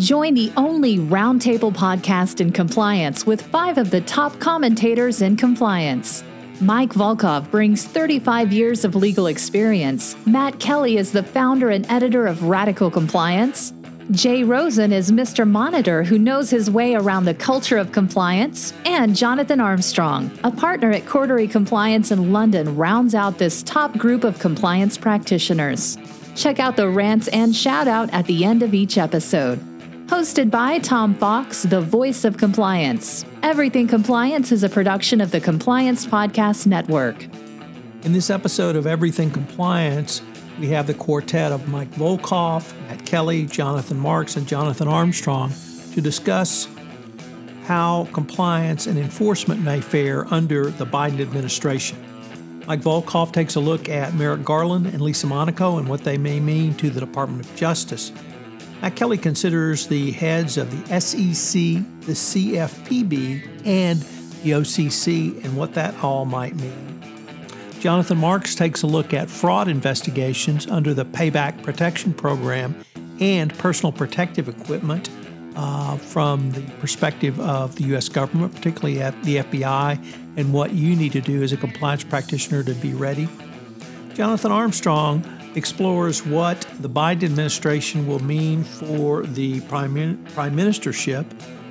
Join the only roundtable podcast in compliance with five of the top commentators in compliance. Mike Volkov brings 35 years of legal experience. Matt Kelly is the founder and editor of Radical Compliance. Jay Rosen is Mr. Monitor who knows his way around the culture of compliance. And Jonathan Armstrong, a partner at Cordery Compliance in London, rounds out this top group of compliance practitioners. Check out the rants and shout out at the end of each episode. Hosted by Tom Fox, the voice of compliance. Everything Compliance is a production of the Compliance Podcast Network. In this episode of Everything Compliance, we have the quartet of Mike Volkov, Matt Kelly, Jonathan Marks, and Jonathan Armstrong to discuss how compliance and enforcement may fare under the Biden administration. Mike Volkov takes a look at Merrick Garland and Lisa Monaco and what they may mean to the Department of Justice. Matt Kelly considers the heads of the SEC, the CFPB, and the OCC and what that all might mean. Jonathan Marks takes a look at fraud investigations under the Payback Protection Program and personal protective equipment uh, from the perspective of the U.S. government, particularly at the FBI, and what you need to do as a compliance practitioner to be ready. Jonathan Armstrong explores what the Biden administration will mean for the prime, prime ministership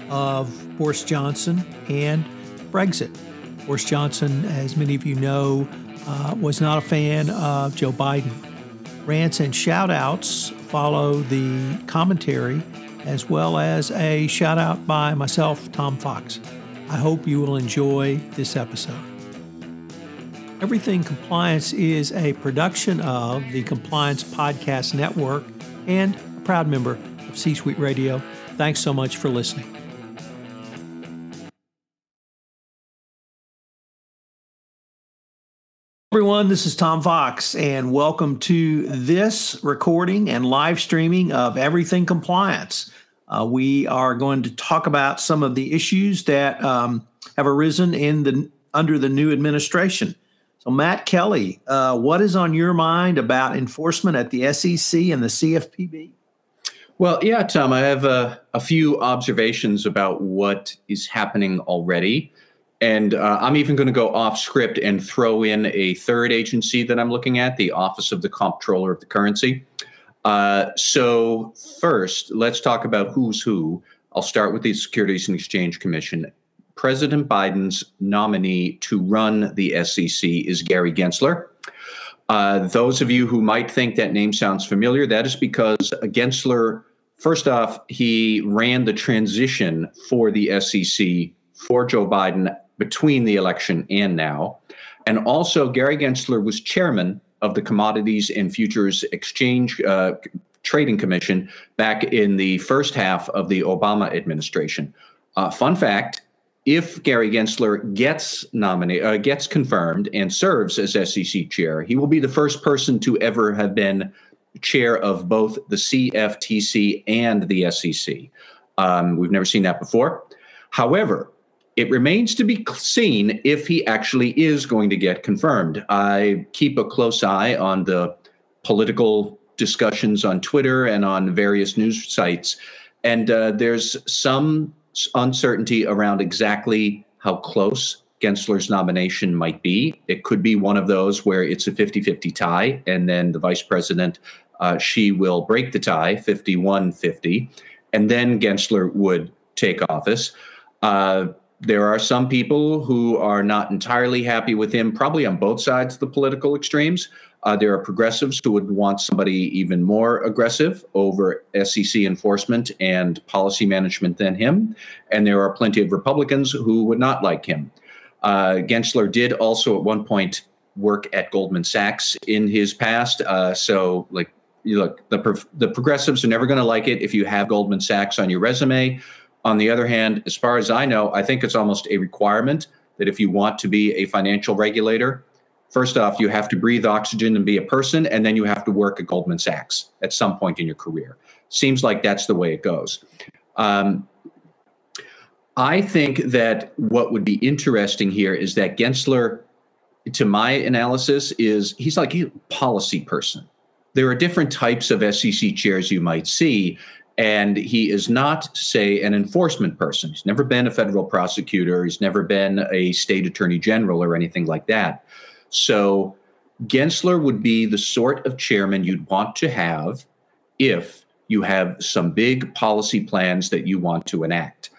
of Boris Johnson and Brexit. Boris Johnson, as many of you know, uh, was not a fan of Joe Biden. Rants and shout outs follow the commentary, as well as a shout out by myself, Tom Fox. I hope you will enjoy this episode. Everything Compliance is a production of the Compliance Podcast Network and a proud member of C Suite Radio. Thanks so much for listening. Everyone, this is Tom Fox, and welcome to this recording and live streaming of Everything Compliance. Uh, we are going to talk about some of the issues that um, have arisen in the under the new administration. So, Matt Kelly, uh, what is on your mind about enforcement at the SEC and the CFPB? Well, yeah, Tom, I have a, a few observations about what is happening already. And uh, I'm even going to go off script and throw in a third agency that I'm looking at, the Office of the Comptroller of the Currency. Uh, so, first, let's talk about who's who. I'll start with the Securities and Exchange Commission. President Biden's nominee to run the SEC is Gary Gensler. Uh, those of you who might think that name sounds familiar, that is because Gensler, first off, he ran the transition for the SEC for Joe Biden between the election and now. And also, Gary Gensler was chairman of the Commodities and Futures Exchange uh, Trading Commission back in the first half of the Obama administration. Uh, fun fact if Gary Gensler gets nominated, uh, gets confirmed, and serves as SEC chair, he will be the first person to ever have been chair of both the CFTC and the SEC. Um, we've never seen that before. However, it remains to be seen if he actually is going to get confirmed. I keep a close eye on the political discussions on Twitter and on various news sites, and uh, there's some uncertainty around exactly how close Gensler's nomination might be. It could be one of those where it's a 50 50 tie, and then the vice president, uh, she will break the tie 51 50, and then Gensler would take office. Uh, there are some people who are not entirely happy with him, probably on both sides of the political extremes. Uh, there are progressives who would want somebody even more aggressive over SEC enforcement and policy management than him. And there are plenty of Republicans who would not like him. Uh, Gensler did also at one point work at Goldman Sachs in his past. Uh, so, like, you look, the, pro- the progressives are never going to like it if you have Goldman Sachs on your resume. On the other hand, as far as I know, I think it's almost a requirement that if you want to be a financial regulator, First off, you have to breathe oxygen and be a person, and then you have to work at Goldman Sachs at some point in your career. Seems like that's the way it goes. Um, I think that what would be interesting here is that Gensler, to my analysis, is he's like a policy person. There are different types of SEC chairs you might see, And he is not, say, an enforcement person. He's never been a federal prosecutor. He's never been a state attorney general or anything like that. So Gensler would be the sort of chairman you'd want to have if you have some big policy plans that you want to enact,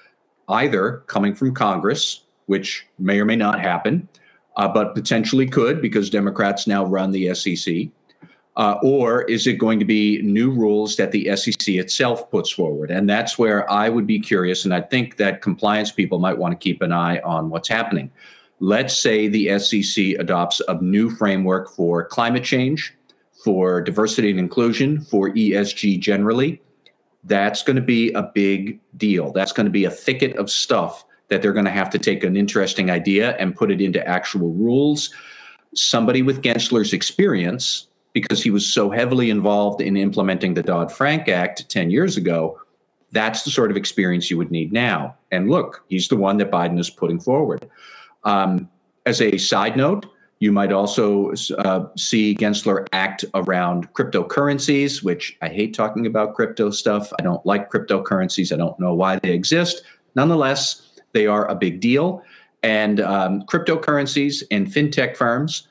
either coming from Congress, which may or may not happen, uh, but potentially could because Democrats now run the SEC. Uh, or is it going to be new rules that the SEC itself puts forward? And that's where I would be curious. And I think that compliance people might want to keep an eye on what's happening. Let's say the SEC adopts a new framework for climate change for diversity and inclusion, for ESG generally, that's going to be a big deal. That's going to be a thicket of stuff that they're going to have to take an interesting idea and put it into actual rules. Somebody with Gensler's experience, because he was so heavily involved in implementing the Dodd Frank Act 10 years ago, that's the sort of experience you would need now. And look, he's the one that Biden is putting forward. Um, as a side note, you might also uh, see Gensler act around cryptocurrencies, which I hate talking about crypto stuff. I don't like cryptocurrencies. I don't know why they exist. Nonetheless, they are a big deal. And um, cryptocurrencies and fintech firms,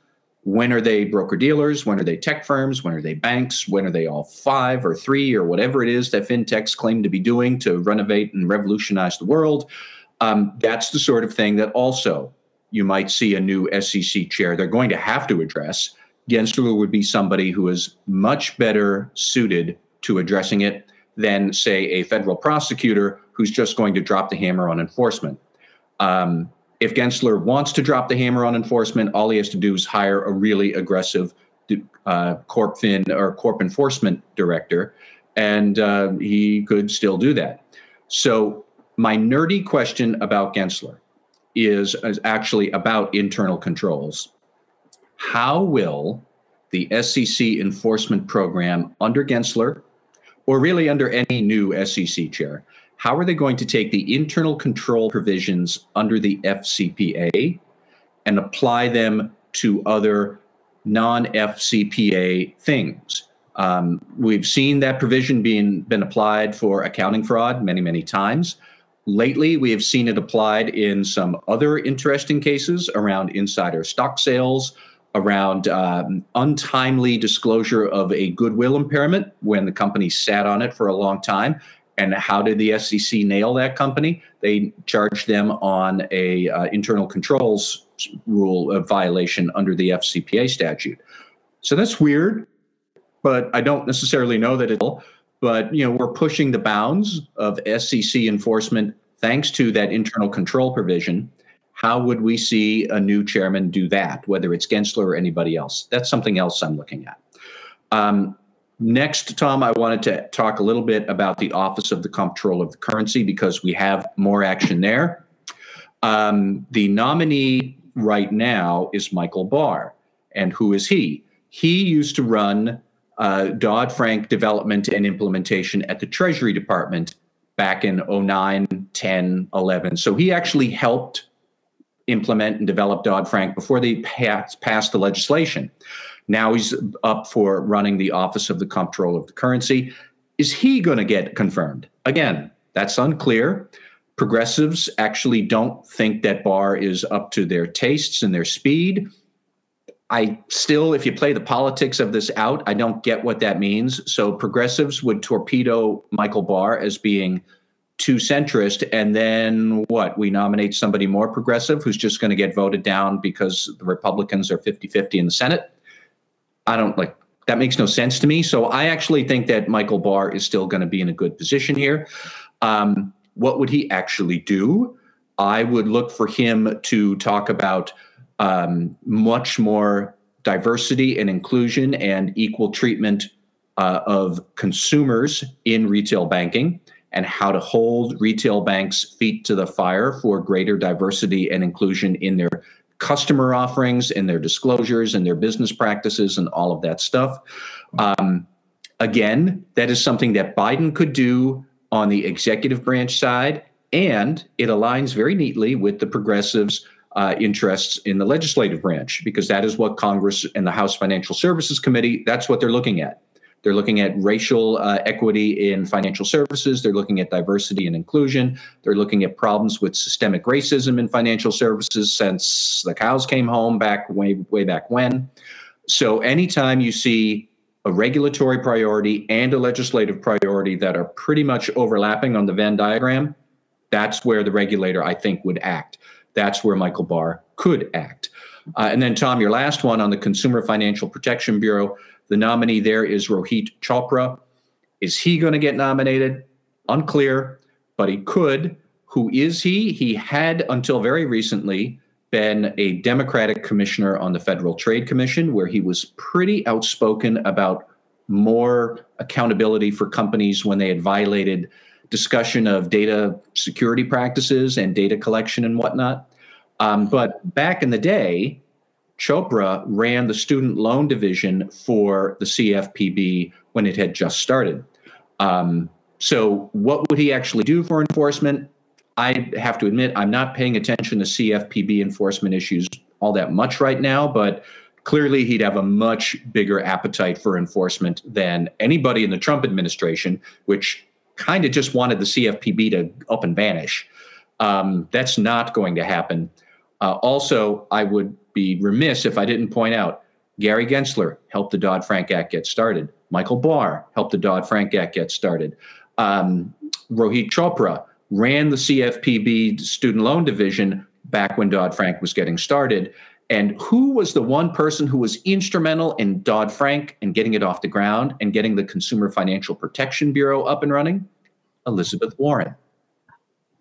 when are they broker dealers? When are they tech firms? When are they banks? When are they all five or three or whatever it is that fintechs claim to be doing to renovate and revolutionize the world? Um, that's the sort of thing that also you might see a new SEC chair they're going to have to address. Gensler would be somebody who is much better suited to addressing it than, say, a federal prosecutor who's just going to drop the hammer on enforcement. Um, if Gensler wants to drop the hammer on enforcement, all he has to do is hire a really aggressive uh, CorpFin or Corp enforcement director, and uh, he could still do that. So, my nerdy question about Gensler is, is actually about internal controls. How will the SEC enforcement program under Gensler, or really under any new SEC chair, how are they going to take the internal control provisions under the FCPA and apply them to other non FCPA things? Um, we've seen that provision being been applied for accounting fraud many, many times. Lately, we have seen it applied in some other interesting cases around insider stock sales, around um, untimely disclosure of a goodwill impairment when the company sat on it for a long time. And how did the SEC nail that company? They charged them on a uh, internal controls rule of violation under the FCPA statute. So that's weird, but I don't necessarily know that it'll but you know we're pushing the bounds of SEC enforcement thanks to that internal control provision. How would we see a new chairman do that, whether it's Gensler or anybody else? That's something else I'm looking at. Um, next, Tom, I wanted to talk a little bit about the Office of the Comptroller of the Currency because we have more action there. Um, the nominee right now is Michael Barr. And who is he? He used to run uh, Dodd Frank development and implementation at the Treasury Department back in 09, 10, 11. So he actually helped implement and develop Dodd Frank before they passed, passed the legislation. Now he's up for running the Office of the Comptroller of the Currency. Is he going to get confirmed? Again, that's unclear. Progressives actually don't think that Barr is up to their tastes and their speed. I still, if you play the politics of this out, I don't get what that means. So progressives would torpedo Michael Barr as being too centrist. And then what? We nominate somebody more progressive who's just going to get voted down because the Republicans are 50 50 in the Senate. I don't like that makes no sense to me. So I actually think that Michael Barr is still going to be in a good position here. Um, what would he actually do? I would look for him to talk about um, much more diversity and inclusion and equal treatment uh, of consumers in retail banking and how to hold retail banks' feet to the fire for greater diversity and inclusion in their customer offerings, and their disclosures, and their business practices, and all of that stuff. Um, again, that is something that Biden could do on the executive branch side, and it aligns very neatly with the progressives' uh, interests in the legislative branch because that is what Congress and the House Financial Services Committee that's what they're looking at. They're looking at racial uh, equity in financial services. They're looking at diversity and inclusion. They're looking at problems with systemic racism in financial services since the cows came home back way, way back when. So anytime you see a regulatory priority and a legislative priority that are pretty much overlapping on the Venn diagram, that's where the regulator, I think, would act. That's where Michael Barr could act. Uh, and then, Tom, your last one on the Consumer Financial Protection Bureau, the nominee there is Rohit Chopra. Is he going to get nominated? Unclear, but he could. Who is he? He had until very recently been a Democratic commissioner on the Federal Trade Commission, where he was pretty outspoken about more accountability for companies when they had violated discussion of data security practices and data collection and whatnot. Um, but back in the day, Chopra ran the student loan division for the CFPB when it had just started. Um, so, what would he actually do for enforcement? I have to admit, I'm not paying attention to CFPB enforcement issues all that much right now, but clearly he'd have a much bigger appetite for enforcement than anybody in the Trump administration, which kind of just wanted the CFPB to up and vanish. Um, that's not going to happen. Uh, also, I would be remiss if I didn't point out Gary Gensler helped the Dodd Frank Act get started. Michael Barr helped the Dodd Frank Act get started. Um, Rohit Chopra ran the CFPB student loan division back when Dodd Frank was getting started. And who was the one person who was instrumental in Dodd Frank and getting it off the ground and getting the Consumer Financial Protection Bureau up and running? Elizabeth Warren.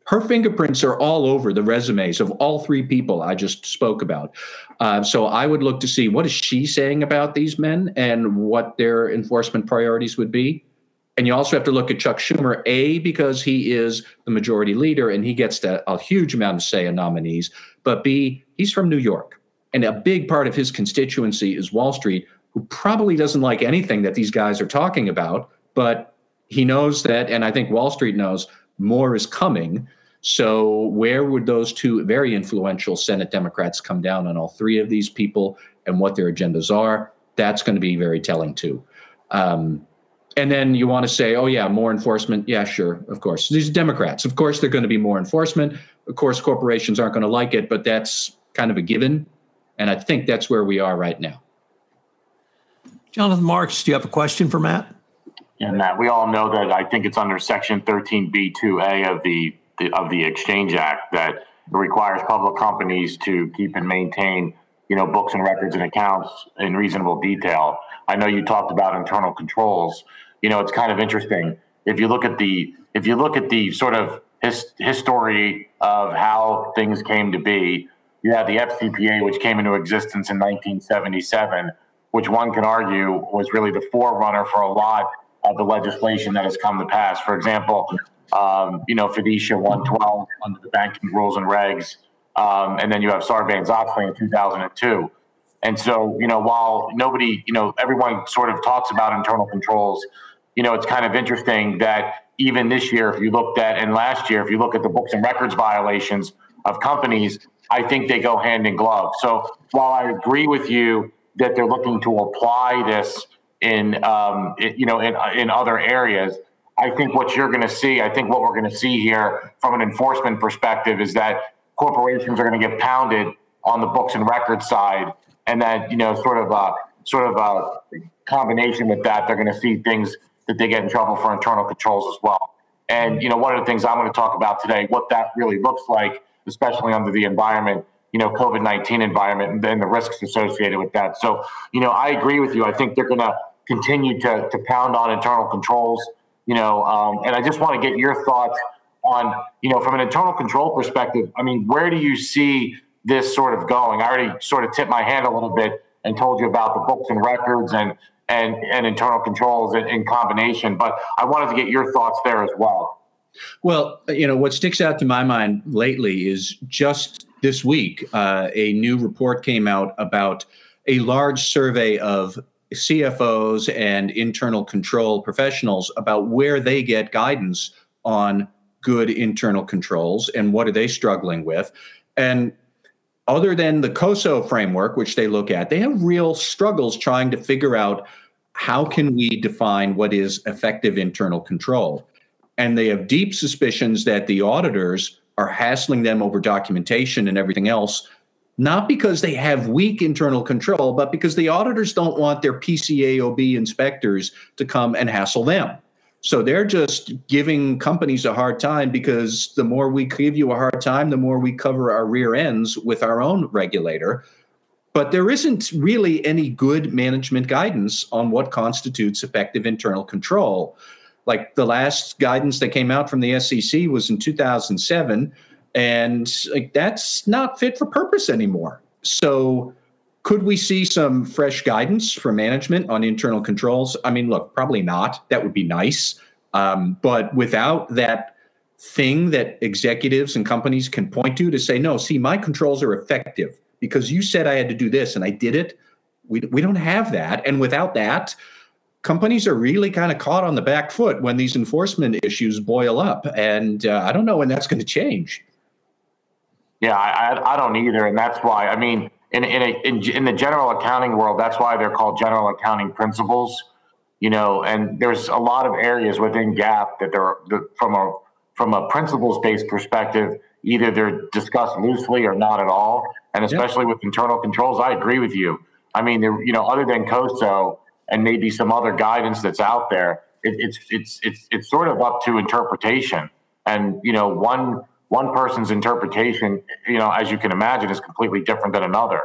Her fingerprints are all over the resumes of all three people I just spoke about. Uh, so I would look to see what is she saying about these men and what their enforcement priorities would be. And you also have to look at Chuck Schumer, A, because he is the majority leader and he gets to, a huge amount of say in nominees, but B, he's from New York. And a big part of his constituency is Wall Street, who probably doesn't like anything that these guys are talking about, but he knows that, and I think Wall Street knows more is coming. So, where would those two very influential Senate Democrats come down on all three of these people and what their agendas are? That's going to be very telling too. Um, and then you want to say, oh, yeah, more enforcement. Yeah, sure, of course. These Democrats, of course, they're going to be more enforcement. Of course, corporations aren't going to like it, but that's kind of a given. And I think that's where we are right now. Jonathan Marks, do you have a question for Matt? Yeah, Matt, we all know that I think it's under Section 13B2A of the, the of the Exchange Act that requires public companies to keep and maintain, you know, books and records and accounts in reasonable detail. I know you talked about internal controls. You know, it's kind of interesting if you look at the if you look at the sort of his, history of how things came to be. You have the FCPA, which came into existence in 1977, which one can argue was really the forerunner for a lot of the legislation that has come to pass. For example, um, you know, FDICIA 112 under the banking rules and regs, um, and then you have Sarbanes-Oxley in 2002. And so, you know, while nobody, you know, everyone sort of talks about internal controls, you know, it's kind of interesting that even this year, if you looked at, and last year, if you look at the books and records violations of companies, I think they go hand in glove. So while I agree with you that they're looking to apply this in um, it, you know in in other areas. I think what you're going to see, I think what we're going to see here from an enforcement perspective is that corporations are going to get pounded on the books and records side, and that you know sort of a sort of a combination with that, they're going to see things that they get in trouble for internal controls as well. And you know one of the things I'm going to talk about today, what that really looks like, especially under the environment you know COVID nineteen environment and then the risks associated with that. So you know I agree with you. I think they're going to continue to, to pound on internal controls, you know, um, and I just want to get your thoughts on, you know, from an internal control perspective. I mean, where do you see this sort of going? I already sort of tipped my hand a little bit and told you about the books and records and and and internal controls in, in combination, but I wanted to get your thoughts there as well. Well, you know, what sticks out to my mind lately is just this week, uh, a new report came out about a large survey of CFOs and internal control professionals about where they get guidance on good internal controls and what are they struggling with. And other than the COSO framework, which they look at, they have real struggles trying to figure out how can we define what is effective internal control? And they have deep suspicions that the auditors are hassling them over documentation and everything else, not because they have weak internal control, but because the auditors don't want their PCAOB inspectors to come and hassle them. So they're just giving companies a hard time because the more we give you a hard time, the more we cover our rear ends with our own regulator. But there isn't really any good management guidance on what constitutes effective internal control. Like the last guidance that came out from the SEC was in 2007, and like that's not fit for purpose anymore. So could we see some fresh guidance from management on internal controls? I mean, look, probably not. That would be nice. Um, but without that thing that executives and companies can point to to say, no, see, my controls are effective because you said I had to do this and I did it. We, we don't have that. And without that, companies are really kind of caught on the back foot when these enforcement issues boil up. And uh, I don't know when that's going to change. Yeah, I, I don't either. And that's why, I mean, in, in, a, in, in the general accounting world, that's why they're called general accounting principles. You know, and there's a lot of areas within GAAP that they're from a from a principles based perspective, either they're discussed loosely or not at all and especially yep. with internal controls. I agree with you. I mean, you know, other than COSO and maybe some other guidance that's out there, it, it's it's it's it's sort of up to interpretation. And you know, one one person's interpretation, you know, as you can imagine, is completely different than another.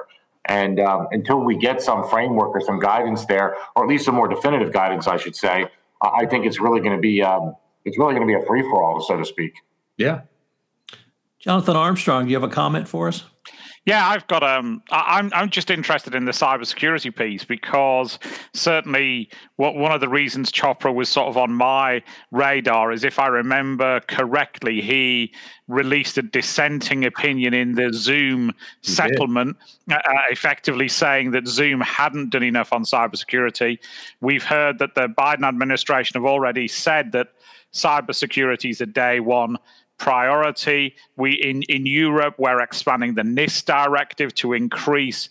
And um, until we get some framework or some guidance there, or at least some more definitive guidance, I should say, I think it's really going to be um, it's really going to be a free for all, so to speak. Yeah. Jonathan Armstrong, do you have a comment for us? Yeah, I've got um I'm I'm just interested in the cybersecurity piece because certainly what one of the reasons Chopra was sort of on my radar is if I remember correctly, he released a dissenting opinion in the Zoom he settlement, uh, uh, effectively saying that Zoom hadn't done enough on cybersecurity. We've heard that the Biden administration have already said that cybersecurity is a day one priority. We in, in Europe, we're expanding the NIS directive to increase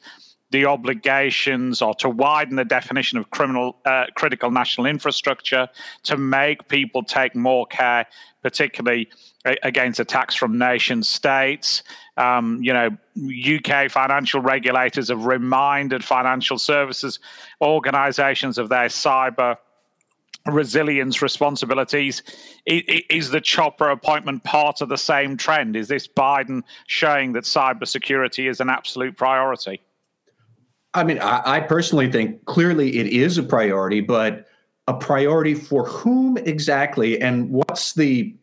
the obligations or to widen the definition of criminal uh, critical national infrastructure to make people take more care, particularly against attacks from nation states. Um, you know, UK financial regulators have reminded financial services organizations of their cyber resilience responsibilities. Is the Chopra appointment part of the same trend? Is this Biden showing that cybersecurity is an absolute priority? I mean, I, I, personally think clearly it is a priority, but a priority for whom exactly, and what's the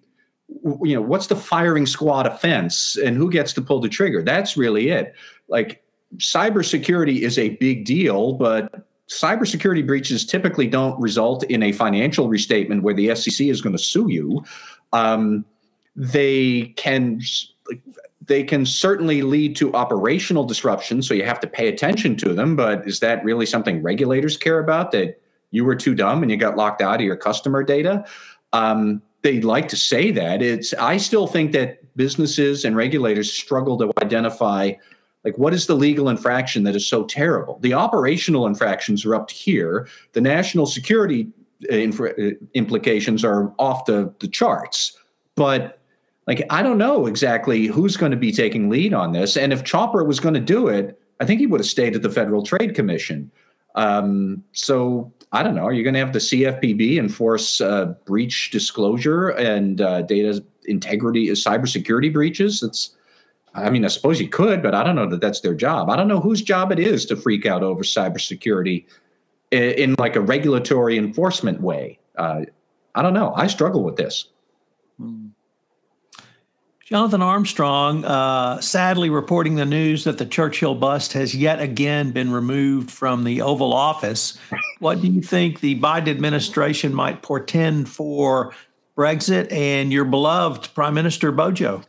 you know what's the firing squad offense, and who gets to pull the trigger? That's really it. Like cybersecurity is a big deal, but cybersecurity breaches typically don't result in a financial restatement where the SEC is going to sue you. Um, they can they can certainly lead to operational disruption, so you have to pay attention to them. But is that really something regulators care about? That you were too dumb and you got locked out of your customer data? Um, they like to say that. It's I still think that businesses and regulators struggle to identify like, what is the legal infraction that is so terrible? The operational infractions are up to here. The national security uh, uh, implications are off the, the charts. But like, I don't know exactly who's going to be taking lead on this. And if Chopra was going to do it, I think he would have stayed at the Federal Trade Commission. Um, so I don't know. Are you going to have the CFPB enforce uh, breach disclosure and uh, data integrity, cybersecurity breaches? It's I mean, I suppose you could, but I don't know that that's their job. I don't know whose job it is to freak out over cybersecurity in, in like a regulatory enforcement way. Uh, I don't know. I struggle with this. Hmm. Jonathan Armstrong, uh, sadly reporting the news that the Churchill bust has yet again been removed from the Oval Office. What do you think the Biden administration might portend for Brexit and your beloved Prime Minister Bojo?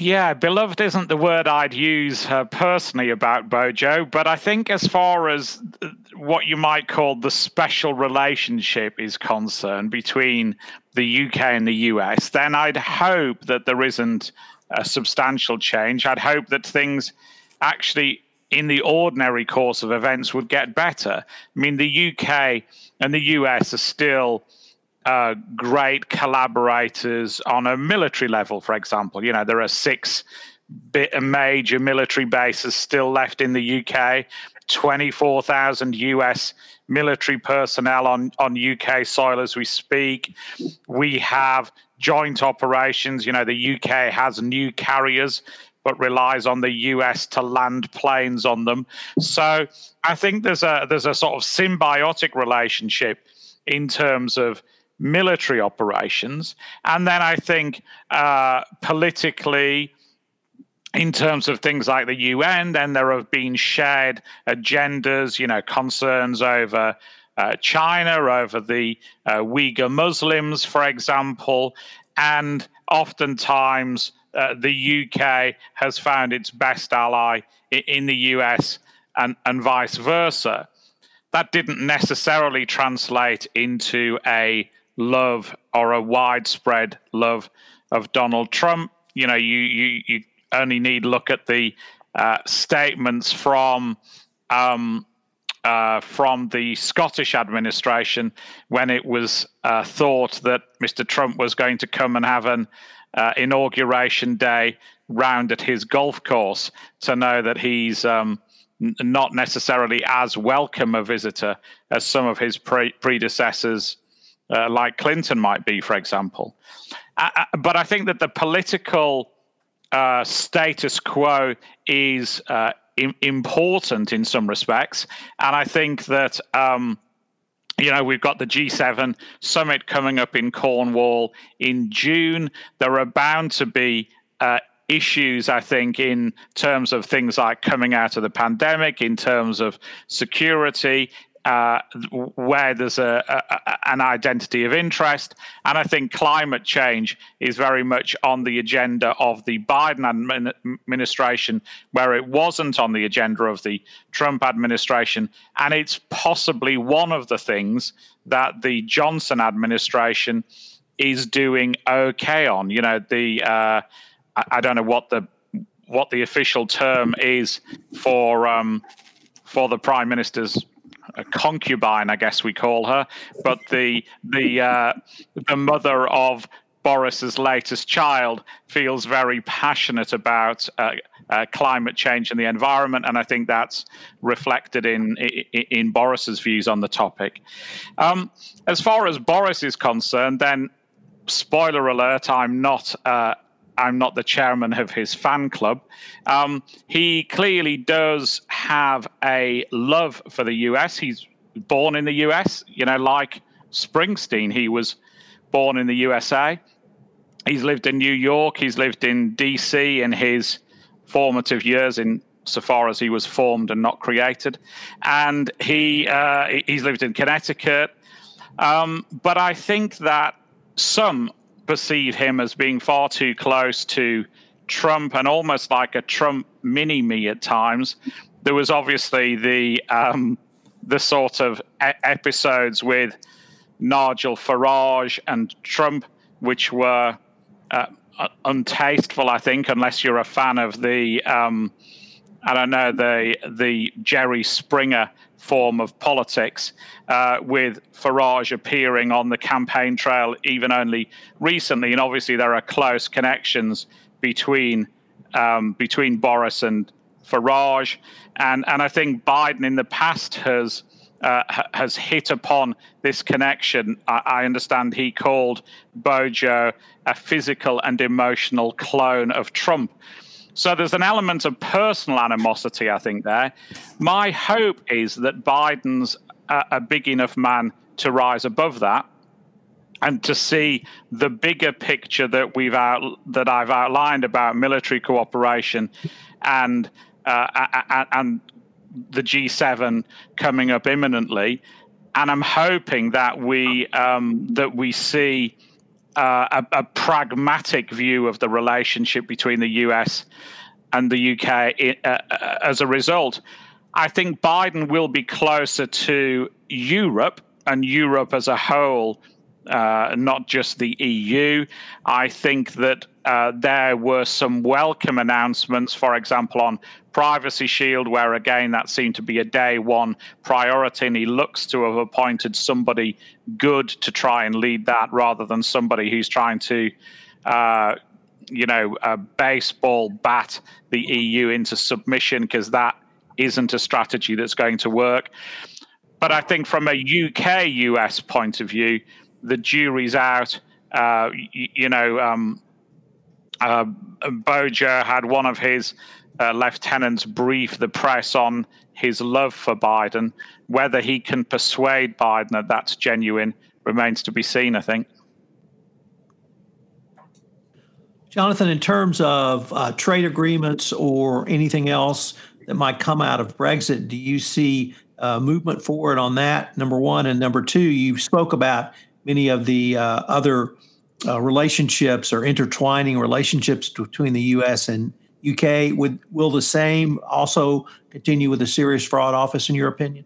Yeah, beloved isn't the word I'd use uh, personally about Bojo, but I think as far as what you might call the special relationship is concerned between the UK and the US, then I'd hope that there isn't a substantial change. I'd hope that things actually in the ordinary course of events would get better. I mean, the UK and the US are still uh, great collaborators on a military level, for example. You know, there are six major military bases still left in the UK, 24,000 US military personnel on, on UK soil as we speak. We have joint operations. You know, the UK has new carriers but relies on the US to land planes on them. So I think there's a there's a sort of symbiotic relationship in terms of military operations, and then I think uh, politically. In terms of things like the UN, then there have been shared agendas, you know, concerns over uh, China, over the uh, Uyghur Muslims, for example, and oftentimes uh, the UK has found its best ally in the US and, and vice versa. That didn't necessarily translate into a love or a widespread love of Donald Trump. You know, you you, you only need look at the uh, statements from um, uh, from the Scottish administration when it was uh, thought that Mr. Trump was going to come and have an uh, inauguration day round at his golf course to know that he's um, not necessarily as welcome a visitor as some of his pre- predecessors, uh, like Clinton might be, for example. Uh, uh but I think that the political uh, status quo is uh, important in some respects, and I think that. Um, you know, we've got the G7 summit coming up in Cornwall in June. There are bound to be uh, issues, I think, in terms of things like coming out of the pandemic, in terms of security, uh, where there's a, a, an identity of interest. And I think climate change is very much on the agenda of the Biden administration, where it wasn't on the agenda of the Trump administration. And it's possibly one of the things that the Johnson administration is doing okay on. You know, the uh, I, I don't know what the what the official term is for um, for the prime minister's a concubine, I guess we call her, but the the uh, the mother of Boris's latest child feels very passionate about uh, uh, climate change and the environment, and I think that's reflected in in, in Boris's views on the topic. Um, as far as Boris is concerned, then spoiler alert: I'm not uh, I'm not the chairman of his fan club. Um, he clearly does have a love for the US. He's born in the US, you know, like Springsteen, he was born in the USA. He's lived in New York, he's lived in DC in his formative years in so far as he was formed and not created. And he uh, he's lived in Connecticut. Um, but I think that some perceive him as being far too close to Trump and almost like a Trump mini me at times. There was obviously the um, the sort of episodes with Nigel Farage and Trump, which were uh, untasteful, I think, unless you're a fan of the um, I don't know the the Jerry Springer form of politics, uh, with Farage appearing on the campaign trail even only recently. And obviously, there are close connections between um, between Boris and Farage, and and I think Biden in the past has. Uh, has hit upon this connection. I, I, understand he called Bojo a physical and emotional clone of Trump. So there's an element of personal animosity, I think, there. My hope is that Biden's a, a big enough man to rise above that and to see the bigger picture that we've out that I've outlined about military cooperation and uh, and the G7 coming up imminently, and I'm hoping that we um, that we see uh, a, a, pragmatic view of the relationship between the US and the UK uh, as a result. I think Biden will be closer to Europe and Europe as a whole uh, not just the EU. I think that uh, there were some welcome announcements, for example, on Privacy Shield, where again that seemed to be a day one priority, and he looks to have appointed somebody good to try and lead that rather than somebody who's trying to. Uh, you know, baseball bat the EU into submission because that isn't a strategy that's going to work. But I think from a UK US point of view, the jury's out. Uh, you, you, know, um, uh, had one of his uh, lieutenants brief the press on his love for Biden. Whether he can persuade Biden that that's genuine remains to be seen, I think. Jonathan, in terms of uh, trade agreements or anything else that might come out of Brexit, do you see uh, movement forward on that? Number one. And number two, you spoke about many of the uh, other uh, relationships or intertwining relationships between the U.S. and UK. Would will the same also continue with the Serious Fraud Office, in your opinion?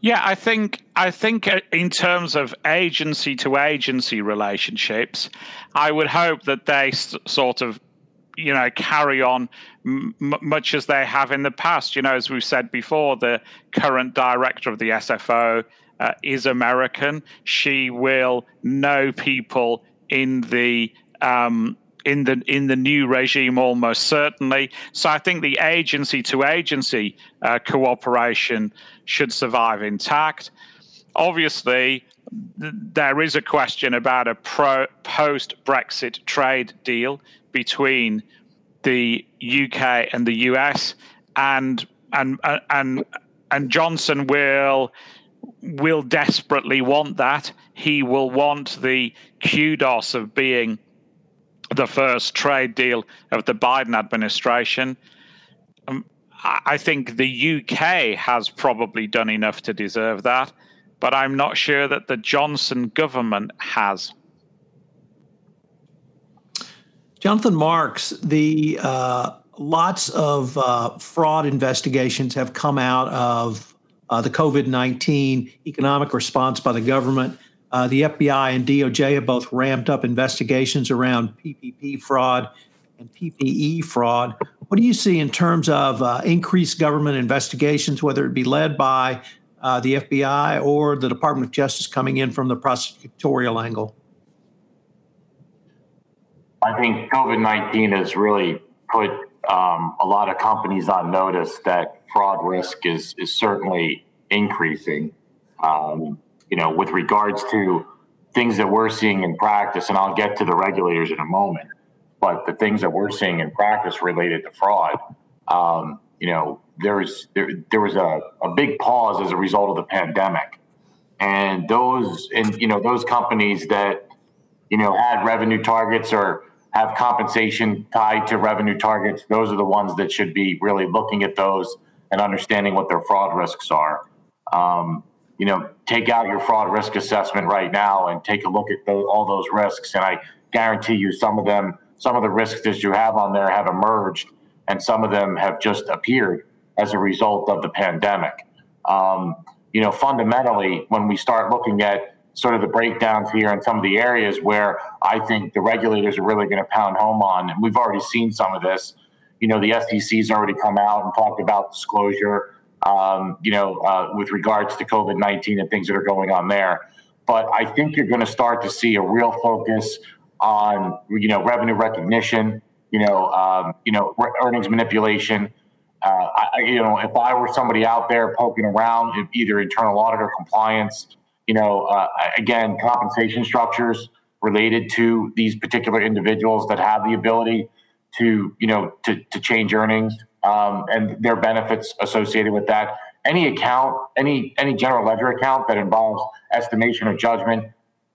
Yeah, I think I think uh, in terms of agency to agency relationships, I would hope that they sort of you know carry on m- much as they have in the past. You know, as we've said before, the current director of the SFO uh, is American. She will know people in the um, in the in the new regime almost certainly. So I think the agency to agency uh, cooperation should survive intact. Obviously, th- there is a question about a pro- post Brexit trade deal between the UK and the US, and and and and Johnson will will desperately want that. He will want the kudos of being the first trade deal of the Biden administration. Um, I think the UK has probably done enough to deserve that, but I'm not sure that the Johnson government has. Jonathan Marks, the uh, lots of uh, fraud investigations have come out of uh, the COVID 19 economic response by the government. Uh, the FBI and DOJ have both ramped up investigations around PPP fraud and PPE fraud. What do you see in terms of uh, increased government investigations, whether it be led by uh, the FBI or the Department of Justice coming in from the prosecutorial angle? I think COVID 19 has really put um, a lot of companies on notice that fraud risk is is certainly increasing. Um, you know, with regards to things that we're seeing in practice, and I'll get to the regulators in a moment. But the things that we're seeing in practice related to fraud, um, you know, there's there, there was a, a big pause as a result of the pandemic, and those and you know those companies that you know had revenue targets or have compensation tied to revenue targets, those are the ones that should be really looking at those and understanding what their fraud risks are. Um, you know, take out your fraud risk assessment right now and take a look at all those risks. And I guarantee you, some of them, some of the risks that you have on there have emerged, and some of them have just appeared as a result of the pandemic. Um, you know, fundamentally, when we start looking at sort of the breakdowns here in some of the areas where I think the regulators are really going to pound home on, and we've already seen some of this. You know, the SEC's already come out and talked about disclosure. Um, you know, uh, with regards to COVID nineteen and things that are going on there. But I think you're going to start to see a real focus on you know revenue recognition. You know, um, you know earnings manipulation. Uh, I, you know, if I were somebody out there poking around, either internal audit or compliance, you know, uh, again, compensation structures related to these particular individuals that have the ability to, you know, to, to change earnings um, and their benefits associated with that. Any account, any any general ledger account that involves estimation or judgment,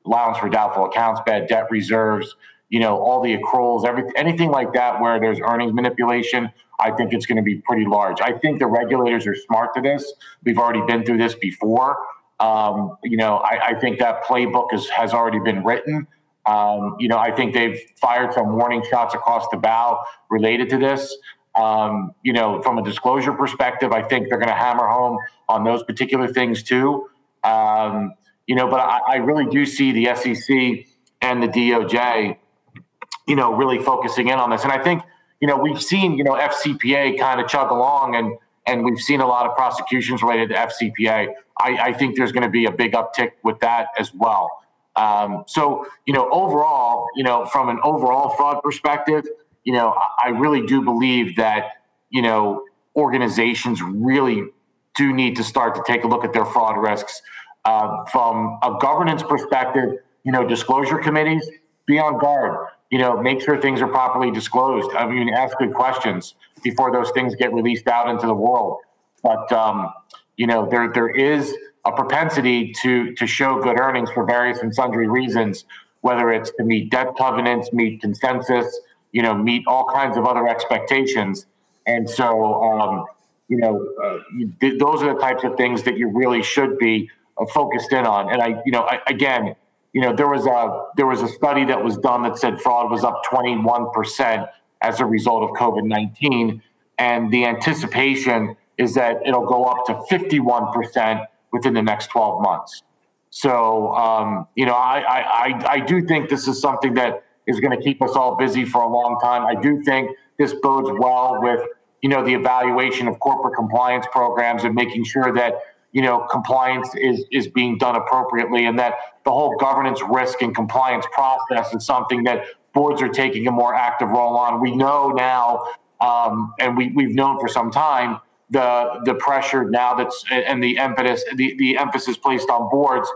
allowance for doubtful accounts, bad debt reserves, you know, all the accruals, every anything like that where there's earnings manipulation, I think it's going to be pretty large. I think the regulators are smart to this. We've already been through this before. Um, you know, I, I, think that playbook is, has already been written. Um, you know, I think they've fired some warning shots across the bow related to this. Um, you know, from a disclosure perspective, I think they're going to hammer home on those particular things too. Um, you know, but I, I really do see the SEC and the DOJ, you know, really focusing in on this. And I think, you know, we've seen, you know, FCPA kind of chug along and and we've seen a lot of prosecutions related to FCPA. I, I think there's going to be a big uptick with that as well. Um, so, you know, overall, you know, from an overall fraud perspective, you know, I really do believe that, you know, organizations really do need to start to take a look at their fraud risks uh, from a governance perspective. You know, disclosure committees be on guard. You know, make sure things are properly disclosed. I mean, ask good questions before those things get released out into the world. But um, you know, there there is a propensity to to show good earnings for various and sundry reasons, whether it's to meet debt covenants, meet consensus, you know, meet all kinds of other expectations. And so, um, you know, uh, you, those are the types of things that you really should be uh, focused in on. And I, you know, I, again, you know, there was a there was a study that was done that said fraud was up 21 percent as a result of COVID 19, and the anticipation is that it'll go up to 51 percent within the next 12 months. So, um, you know, I, I, I do think this is something that is going to keep us all busy for a long time. I do think this bodes well with, you know, the evaluation of corporate compliance programs and making sure that, you know, compliance is, is being done appropriately and that the whole governance risk and compliance process is something that boards are taking a more active role on. We know now, um, and we, we've known for some time, the the pressure now that's and the impetus the, the emphasis placed on boards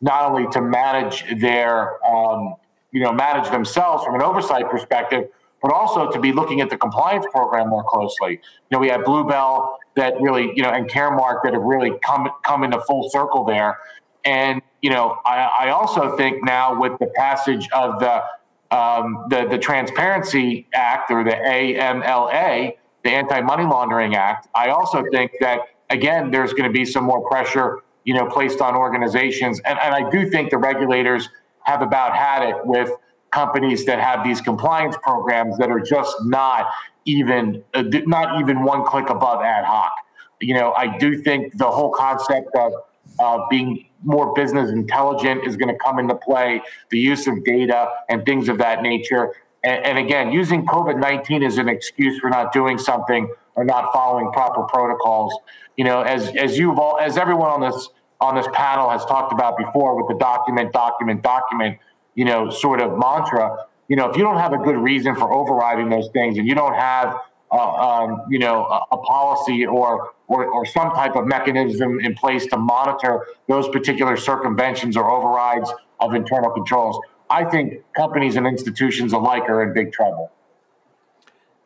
not only to manage their um, you know manage themselves from an oversight perspective but also to be looking at the compliance program more closely. You know we have bluebell that really you know and Caremark that have really come come into full circle there. And you know i, I also think now with the passage of the um, the the transparency act or the AMLA the Anti Money Laundering Act. I also think that again, there's going to be some more pressure, you know, placed on organizations, and, and I do think the regulators have about had it with companies that have these compliance programs that are just not even uh, not even one click above ad hoc. You know, I do think the whole concept of uh, being more business intelligent is going to come into play. The use of data and things of that nature. And, and again, using COVID 19 as an excuse for not doing something or not following proper protocols. You know, as, as you've all, as everyone on this, on this panel has talked about before with the document, document, document, you know, sort of mantra, you know, if you don't have a good reason for overriding those things and you don't have, uh, um, you know, a, a policy or, or, or some type of mechanism in place to monitor those particular circumventions or overrides of internal controls, I think companies and institutions alike are in big trouble.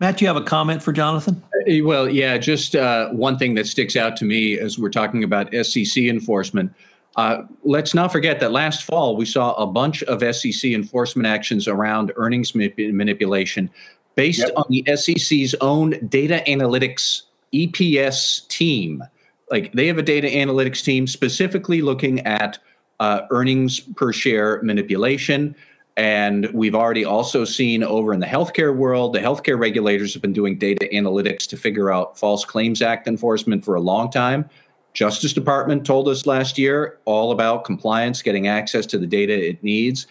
Matt, you have a comment for Jonathan? Uh, well, yeah, just uh, one thing that sticks out to me as we're talking about SEC enforcement. Uh, let's not forget that last fall we saw a bunch of SEC enforcement actions around earnings manipulation based yep. on the SEC's own data analytics EPS team. Like they have a data analytics team specifically looking at uh, earnings per share manipulation. And we've already also seen over in the healthcare world, the healthcare regulators have been doing data analytics to figure out False Claims Act enforcement for a long time. Justice Department told us last year all about compliance, getting access to the data it needs.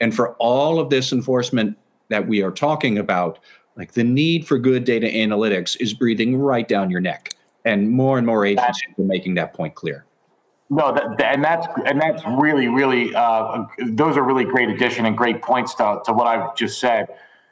And for all of this enforcement that we are talking about, like the need for good data analytics is breathing right down your neck. And more and more agencies are making that point clear. No, that, and that's and that's really, really uh, those are really great addition and great points to, to what I've just said.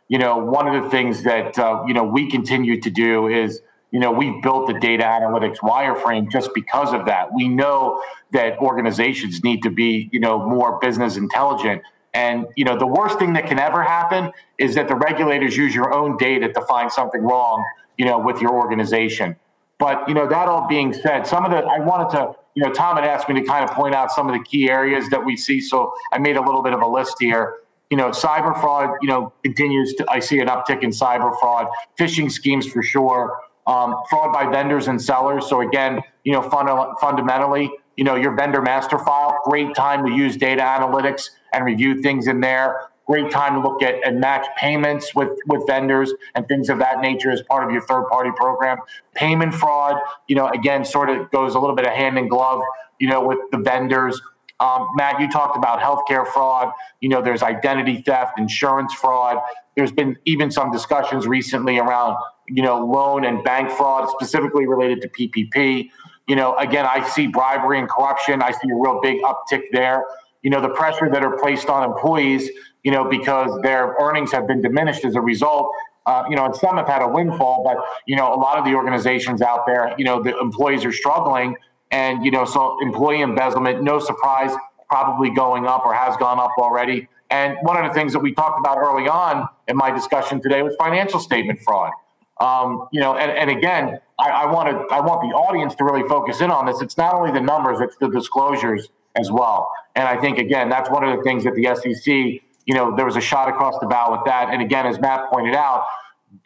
You know, one of the things that uh, you know we continue to do is you know we've built the data analytics wireframe just because of that. We know that organizations need to be you know more business intelligent. And you know the worst thing that can ever happen is that the regulators use your own data to find something wrong, you know, with your organization. But you know that all being said, some of the I wanted to you know, Tom had asked me to kind of point out some of the key areas that we see. So I made a little bit of a list here. You know, cyber fraud, you know, continues to, I see an uptick in cyber fraud, phishing schemes for sure, um, fraud by vendors and sellers. So again, you know, fund- fundamentally, you know, your vendor master file, great time to use data analytics and review things in there great time to look at and match payments with with vendors and things of that nature as part of your third party program payment fraud you know again sort of goes a little bit of hand in glove you know with the vendors Um, Matt, you talked about healthcare fraud. You know, there's identity theft, insurance fraud. There's been even some discussions recently around, you know, loan and bank fraud, specifically related to PPP. You know, again, I see bribery and corruption. I see a real big uptick there. You know, the pressure that are placed on employees, you know, because their earnings have been diminished as a result. Uh, you know, and some have had a windfall, but you know, a lot of the organizations out there, you know, the employees are struggling, and you know, so employee embezzlement, no surprise, probably going up or has gone up already. And one of the things that we talked about early on in my discussion today was financial statement fraud. Um, you know, and, and again, I, I want to I want the audience to really focus in on this. It's not only the numbers; it's the disclosures as well. And I think again, that's one of the things that the SEC you know, there was a shot across the bow with that. And again, as Matt pointed out,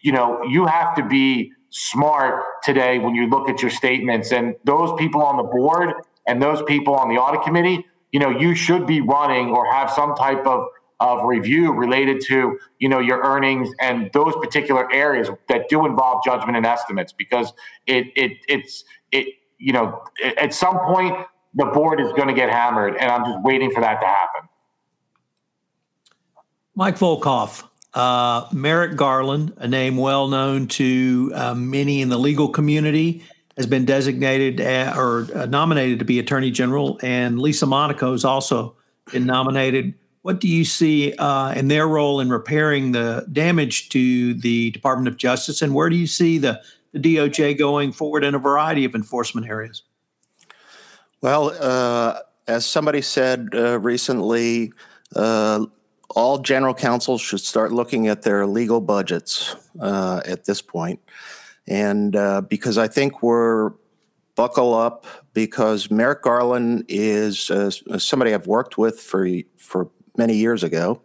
you know, you have to be smart today when you look at your statements. And those people on the board and those people on the audit committee, you know, you should be running or have some type of of review related to you know your earnings and those particular areas that do involve judgment and estimates because it it it's it you know at some point the board is going to get hammered and i'm just waiting for that to happen Mike Volkov, uh, Merrick Garland, a name well known to uh, many in the legal community, has been designated uh, or uh, nominated to be Attorney General, and Lisa Monaco has also been nominated. What do you see uh, in their role in repairing the damage to the Department of Justice, and where do you see the, the DOJ going forward in a variety of enforcement areas? Well, uh, as somebody said recently, all general counsels should start looking at their legal budgets uh, at this point. And uh, because I think we're buckle up because Merrick Garland is uh, somebody I've worked with for for many years ago,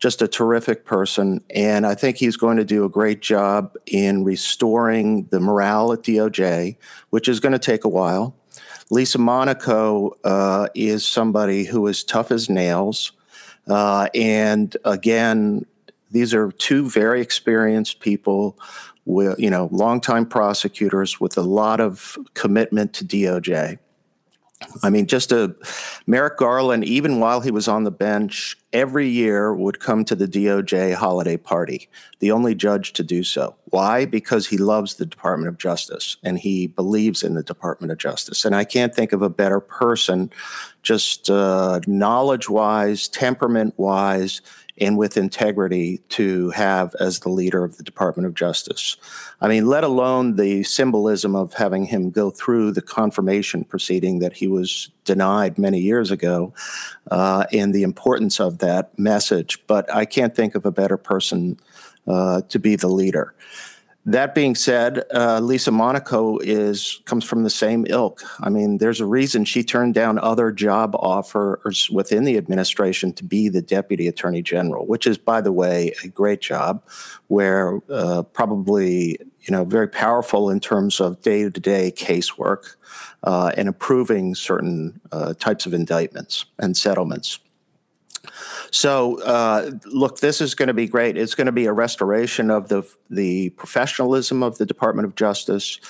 just a terrific person, and I think he's going to do a great job in restoring the morale at DOJ, which is going to take a while. Lisa Monaco uh, is somebody who is tough as nails. Uh, and again, these are two very experienced people with, you know, longtime prosecutors with a lot of commitment to DOJ. I mean, just a Merrick Garland, even while he was on the bench, every year would come to the DOJ holiday party, the only judge to do so. Why? Because he loves the Department of Justice and he believes in the Department of Justice. And I can't think of a better person, just uh, knowledge wise, temperament wise, and with integrity to have as the leader of the Department of Justice. I mean, let alone the symbolism of having him go through the confirmation proceeding that he was denied many years ago uh, and the importance of that message. But I can't think of a better person uh, to be the leader. That being said, uh, Lisa Monaco is comes from the same ilk. I mean, there's a reason she turned down other job offers within the administration to be the deputy attorney general, which is, by the way, a great job, where uh, probably you know very powerful in terms of day to day casework uh, and approving certain uh, types of indictments and settlements. So, uh, look, this is going to be great. It's going to be a restoration of the the professionalism of the Department of Justice,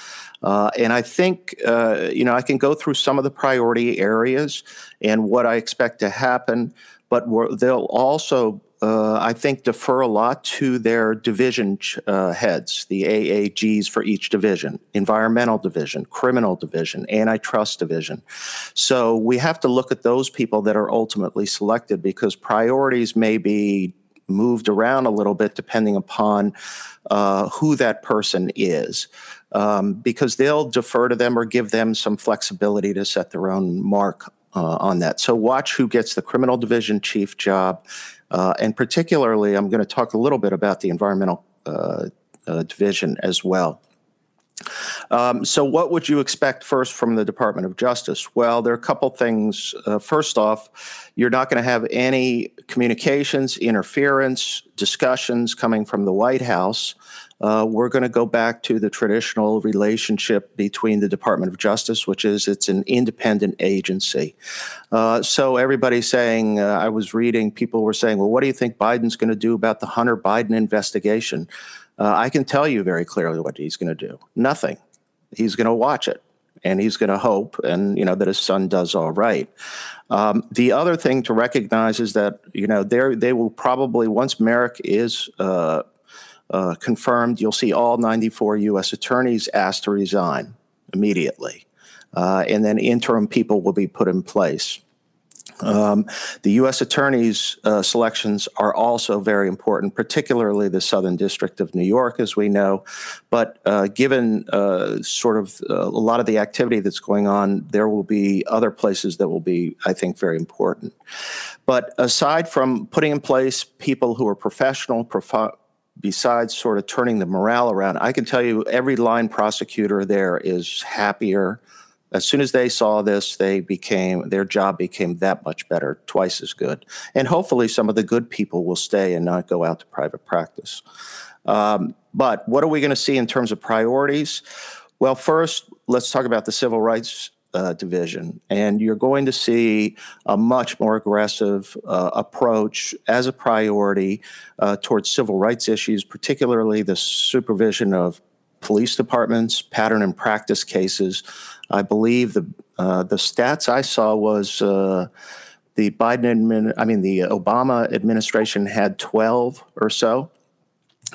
uh, and I think uh, you know I can go through some of the priority areas and what I expect to happen, but they'll also uh, I think, defer a lot to their division uh, heads, the AAGs for each division environmental division, criminal division, antitrust division. So we have to look at those people that are ultimately selected because priorities may be moved around a little bit depending upon uh, who that person is. Um, because they'll defer to them or give them some flexibility to set their own mark uh, on that. So watch who gets the criminal division chief job uh, and particularly, I'm going to talk a little bit about the environmental uh, uh, division as well. Um, so, what would you expect first from the Department of Justice? Well, there are a couple things. Uh, first off, you're not going to have any communications, interference, discussions coming from the White House uh, we're going to go back to the traditional relationship between the Department of Justice, which is it's an independent agency. Uh, so everybody's saying, uh, I was reading, people were saying, well, what do you think Biden's going to do about the Hunter Biden investigation? Uh, I can tell you very clearly what he's going to do nothing. He's going to watch it and he's going to hope and you know that his son does all right. Um, the other thing to recognize is that you know they they will probably once Merrick is uh, uh, confirmed, you'll see all 94 U.S. attorneys asked to resign immediately, uh, and then interim people will be put in place. Um, the U.S. attorneys' uh, selections are also very important, particularly the Southern District of New York, as we know. But uh, given uh, sort of uh, a lot of the activity that's going on, there will be other places that will be, I think, very important. But aside from putting in place people who are professional, prof- besides sort of turning the morale around, I can tell you every line prosecutor there is happier as soon as they saw this, they became their job became that much better, twice as good. And hopefully, some of the good people will stay and not go out to private practice. Um, but what are we going to see in terms of priorities? Well, first, let's talk about the civil rights uh, division. And you're going to see a much more aggressive uh, approach as a priority uh, towards civil rights issues, particularly the supervision of police departments, pattern and practice cases. I believe the uh, the stats I saw was uh, the Biden admin, I mean the Obama administration had 12 or so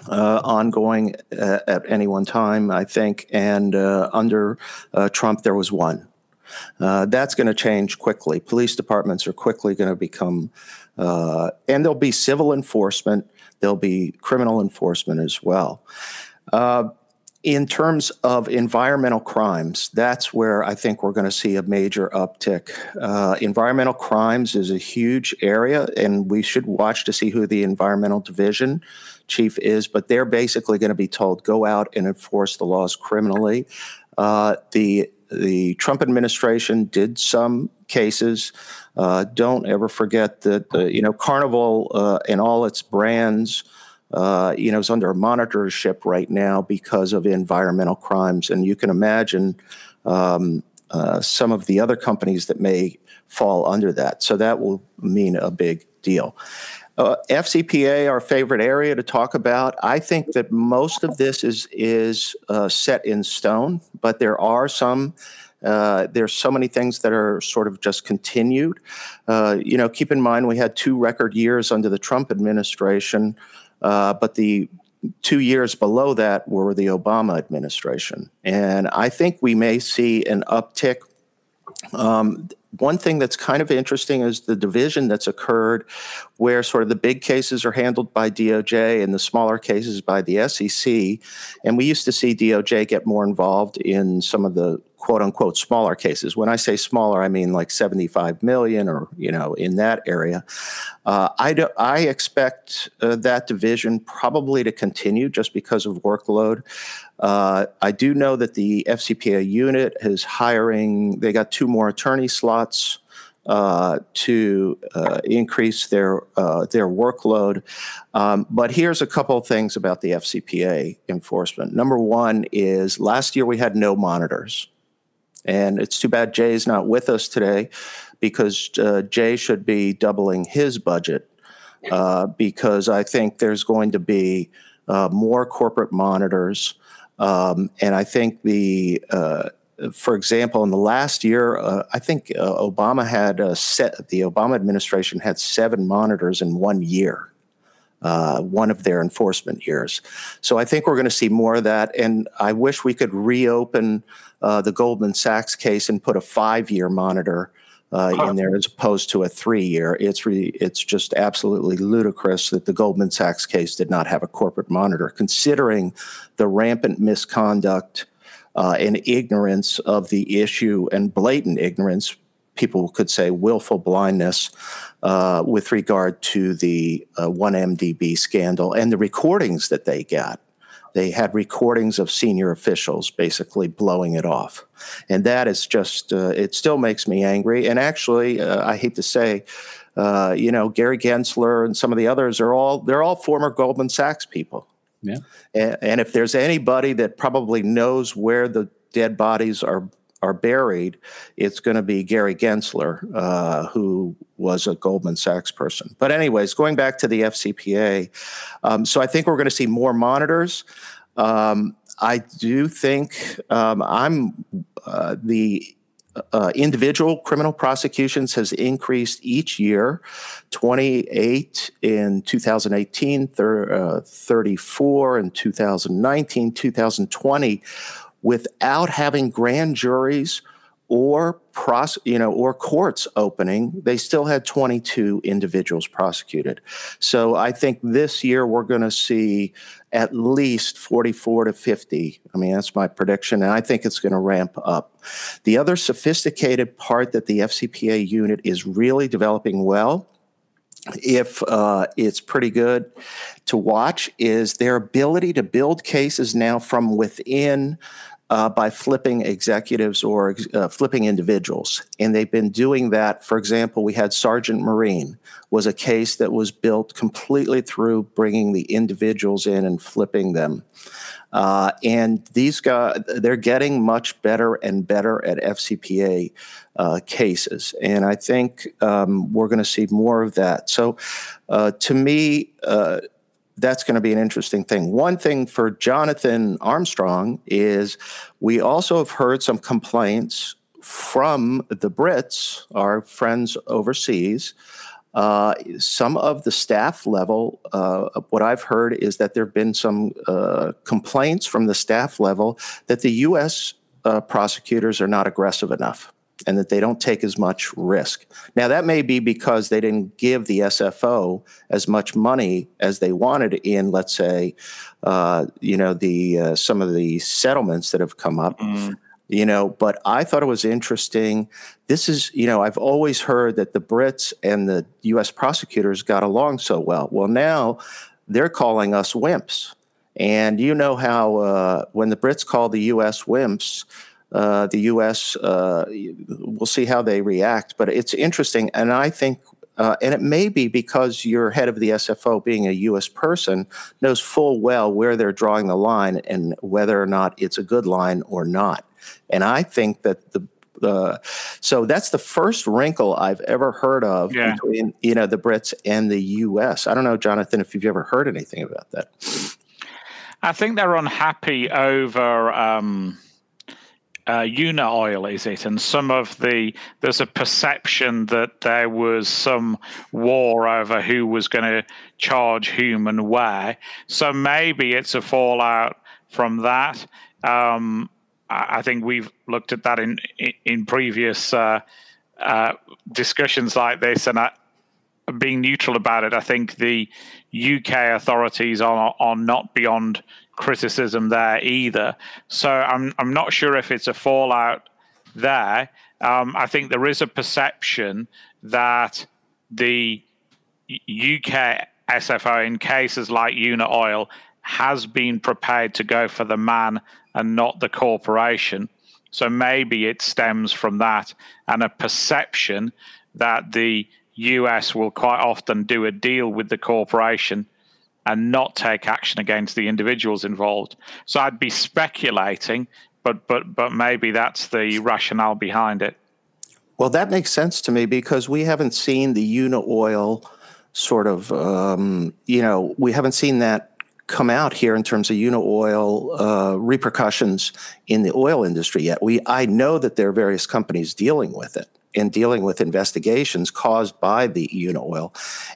uh, ongoing uh, at any one time, I think, and uh, under uh, Trump there was one. That's going to change quickly. Police departments are quickly going to become, and there'll be civil enforcement. There'll be criminal enforcement as well. Uh, in terms of environmental crimes, that's where I think we're going to see a major uptick. Uh, environmental crimes is a huge area, and we should watch to see who the environmental division chief is. But they're basically going to be told go out and enforce the laws criminally. Uh, the the Trump administration did some cases. Uh, don't ever forget that the, you know Carnival uh, and all its brands uh, you know, is under a monitorship right now because of environmental crimes. And you can imagine um, uh, some of the other companies that may fall under that. So that will mean a big deal. Uh, FCPA, our favorite area to talk about. I think that most of this is is uh, set in stone, but there are some. Uh, there's so many things that are sort of just continued. Uh, you know, keep in mind we had two record years under the Trump administration. Uh, but the two years below that were the Obama administration. And I think we may see an uptick. Um, one thing that's kind of interesting is the division that's occurred where sort of the big cases are handled by DOJ and the smaller cases by the SEC. And we used to see DOJ get more involved in some of the quote unquote smaller cases. When I say smaller, I mean like 75 million or, you know, in that area. Uh, I, do, I expect uh, that division probably to continue just because of workload. Uh, I do know that the FCPA unit is hiring, they got two more attorney slots. Uh, to uh, increase their uh, their workload. Um, but here's a couple of things about the FCPA enforcement. Number one is last year we had no monitors. And it's too bad Jay's not with us today because uh, Jay should be doubling his budget uh, because I think there's going to be uh, more corporate monitors. Um, and I think the, uh, for example, in the last year, uh, I think uh, Obama had set, the Obama administration had seven monitors in one year. Uh, one of their enforcement years. So I think we're going to see more of that. And I wish we could reopen uh, the Goldman Sachs case and put a five year monitor uh, in there as opposed to a three year. It's re- it's just absolutely ludicrous that the Goldman Sachs case did not have a corporate monitor, considering the rampant misconduct uh, and ignorance of the issue and blatant ignorance. People could say willful blindness uh, with regard to the 1MDB uh, scandal and the recordings that they got they had recordings of senior officials basically blowing it off. And that is just, uh, it still makes me angry. And actually, uh, I hate to say, uh, you know, Gary Gensler and some of the others are all, they're all former Goldman Sachs people. Yeah. And, and if there's anybody that probably knows where the dead bodies are are buried, it's going to be Gary Gensler, uh, who was a Goldman Sachs person. But, anyways, going back to the FCPA, um, so I think we're going to see more monitors. Um, I do think um, I'm uh, the uh, individual criminal prosecutions has increased each year 28 in 2018 thir- uh, 34 in 2019 2020 without having grand juries or pros, you know, or courts opening, they still had 22 individuals prosecuted. So I think this year we're going to see at least 44 to 50. I mean, that's my prediction, and I think it's going to ramp up. The other sophisticated part that the FCPA unit is really developing well if uh, it's pretty good to watch is their ability to build cases now from within uh, by flipping executives or uh, flipping individuals. And they've been doing that. For example, we had Sargeant Marine was a case that was built completely through bringing the individuals in and flipping them. Uh, and these guys, they're getting much better and better at FCPA uh, cases. And I think um, we're going to see more of that. So uh, to me, uh, that's going to be an interesting thing. One thing for Jonathan Armstrong is we also have heard some complaints from the Brits, our friends overseas. Uh, some of the staff level, uh, what I've heard is that there have been some uh, complaints from the staff level that the U.S. Uh, prosecutors are not aggressive enough and that they don't take as much risk. Now, that may be because they didn't give the SFO as much money as they wanted in, let's say, uh, you know, the uh, some of the settlements that have come up. Mm. You know, but I thought it was interesting. This is, you know, I've always heard that the Brits and the U.S. prosecutors got along so well. Well, now they're calling us wimps. And you know how uh, when the Brits call the U.S. wimps, uh, the U.S. Uh, we'll see how they react, but it's interesting, and I think. Uh, and it may be because your head of the SFO, being a U.S. person, knows full well where they're drawing the line and whether or not it's a good line or not. And I think that the uh, so that's the first wrinkle I've ever heard of yeah. between you know the Brits and the U.S. I don't know, Jonathan, if you've ever heard anything about that. I think they're unhappy over. Um uh, Oil, is it? And some of the there's a perception that there was some war over who was going to charge whom and where. So maybe it's a fallout from that. Um, I think we've looked at that in in previous uh, uh, discussions like this, and I, being neutral about it, I think the UK authorities are are not beyond criticism there either. So I'm I'm not sure if it's a fallout there. Um, I think there is a perception that the UK SFO in cases like Unaoil has been prepared to go for the man and not the corporation. So maybe it stems from that and a perception that the US will quite often do a deal with the corporation and not take action against the individuals involved. So I'd be speculating, but but but maybe that's the rationale behind it. Well, that makes sense to me because we haven't seen the Unaoil sort of, um, you know, we haven't seen that come out here in terms of Unaoil uh, repercussions in the oil industry yet. We I know that there are various companies dealing with it in dealing with investigations caused by the Unaoil.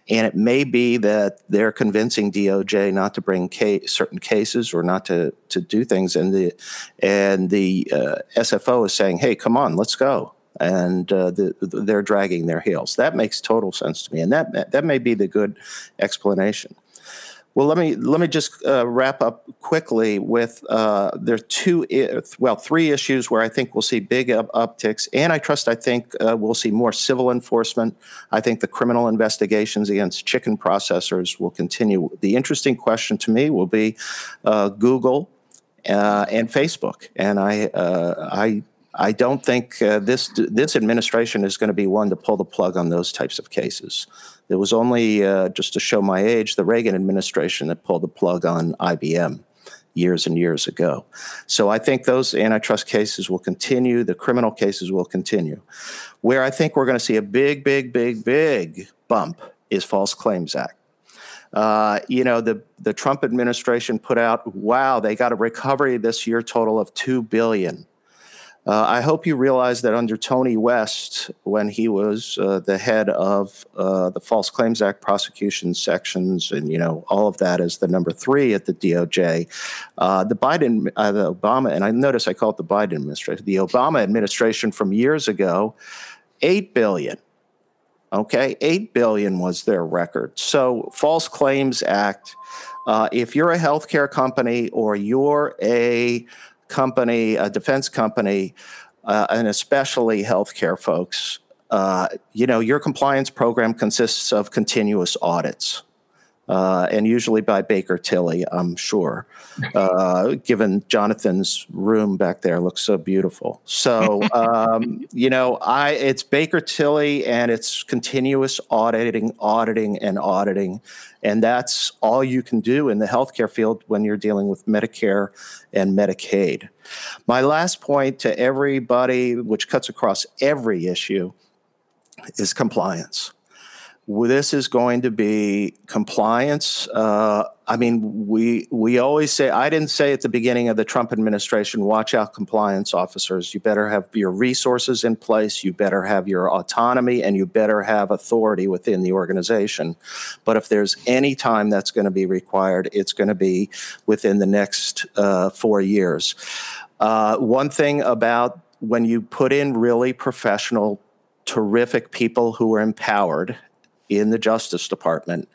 And it may be that they're convincing DOJ not to bring case, certain cases or not to, to do things. And the, and the uh, SFO is saying, hey, come on, let's go. And uh, the, they're dragging their heels. That makes total sense to me. And that, that may be the good explanation. Well, let me let me just uh, wrap up quickly with uh, there are two, well, three issues where I think we'll see big up- upticks. Antitrust, I trust I think uh, we'll see more civil enforcement. I think the criminal investigations against chicken processors will continue. The interesting question to me will be uh, Google uh, and Facebook, and I uh, I I don't think this this administration is going to be one to pull the plug on those types of cases. It was only uh, just to show my age, the Reagan administration that pulled the plug on IBM years and years ago. So I think those antitrust cases will continue. The criminal cases will continue. Where I think we're going to see a big, big, big, big bump is False Claims Act. Uh, you know, the the Trump administration put out, wow, they got a recovery this year total of two billion. Uh, I hope you realize that under Tony West, when he was uh, the head of uh, the False Claims Act prosecution sections, and you know all of that as the number three at the DOJ, uh, the Biden, uh, the Obama, and I notice I call it the Biden administration, the Obama administration from years ago, eight billion. Okay, eight billion was their record. So False Claims Act. Uh, if you're a healthcare company or you're a company, a defense company, uh, and especially healthcare folks, uh, you know, your compliance program consists of continuous audits uh, and usually by Baker Tilly, I'm sure. Uh, given Jonathan's room back there looks so beautiful. So um, you know, I it's Baker Tilly and it's continuous auditing, auditing, and auditing, and that's all you can do in the healthcare field when you're dealing with Medicare and Medicaid. My last point to everybody, which cuts across every issue, is compliance this is going to be compliance. Uh, I mean, we we always say. I didn't say at the beginning of the Trump administration, watch out, compliance officers. You better have your resources in place. You better have your autonomy, and you better have authority within the organization. But if there's any time that's going to be required, it's going to be within the next uh, four years. Uh, one thing about when you put in really professional terrific people who are empowered in the Justice Department.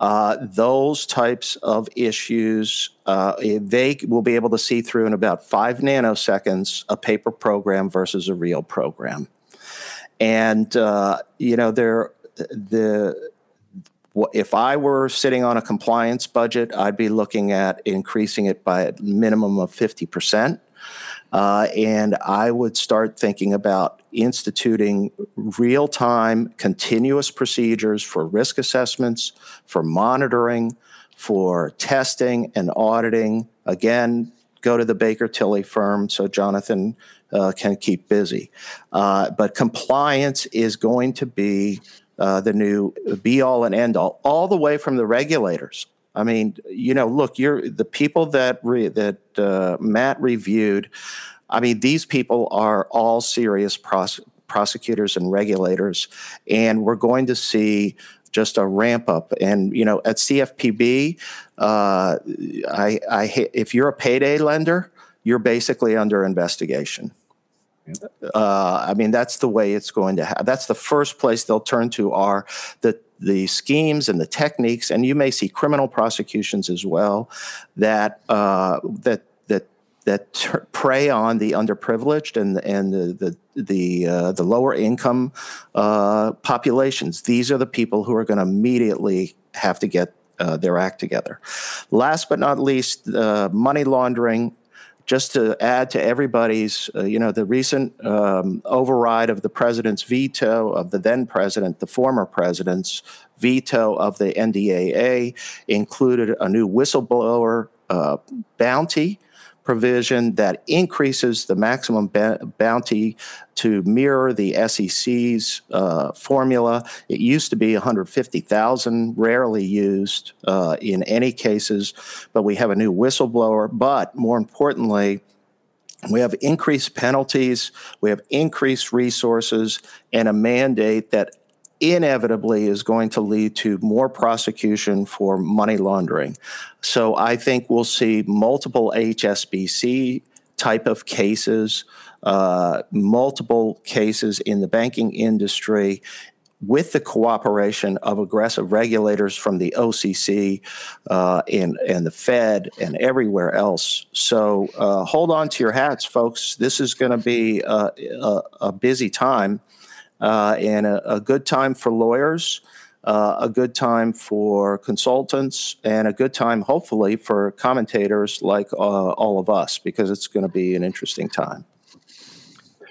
Uh, those types of issues, uh, they will be able to see through in about five nanoseconds a paper program versus a real program. And, uh, you know, there, the, if I were sitting on a compliance budget, I'd be looking at increasing it by a minimum of 50%. Uh, and I would start thinking about instituting real time, continuous procedures for risk assessments, for monitoring, for testing and auditing. Again, go to the Baker Tilly firm so Jonathan uh, can keep busy. Uh, but compliance is going to be uh, the new be all and end all, all the way from the regulators. I mean, you know, look, you're the people that re, that uh, Matt reviewed. I mean, these people are all serious pros- prosecutors and regulators, and we're going to see just a ramp up. And you know, at CFPB, uh, I, I, if you're a payday lender, you're basically under investigation. Uh, I mean, that's the way it's going to happen. That's the first place they'll turn to are the the schemes and the techniques, and you may see criminal prosecutions as well that uh, that that ter- prey on the underprivileged and and the the the, uh, the lower income uh, populations. These are the people who are going to immediately have to get uh, their act together. Last but not least, uh, money laundering just to add to everybody's, uh, you know, the recent um, override of the president's veto of the then president, the former president's veto of the NDAA included a new whistleblower uh, bounty provision that increases the maximum bounty to mirror the SEC's uh, formula. It used to be 150,000, rarely used uh, in any cases, but we have a new whistleblower. But more importantly, we have increased penalties, we have increased resources, and a mandate that inevitably is going to lead to more prosecution for money laundering. So I think we'll see multiple HSBC type of cases, uh, multiple cases in the banking industry. With the cooperation of aggressive regulators from the OCC uh, and, and the Fed and everywhere else. So uh, hold on to your hats, folks. This is going to be a, a, a busy time uh, and a, a, good time for lawyers, uh, a good time for consultants, and a good time, hopefully, for commentators like uh, all of us, because it's going to be an interesting time.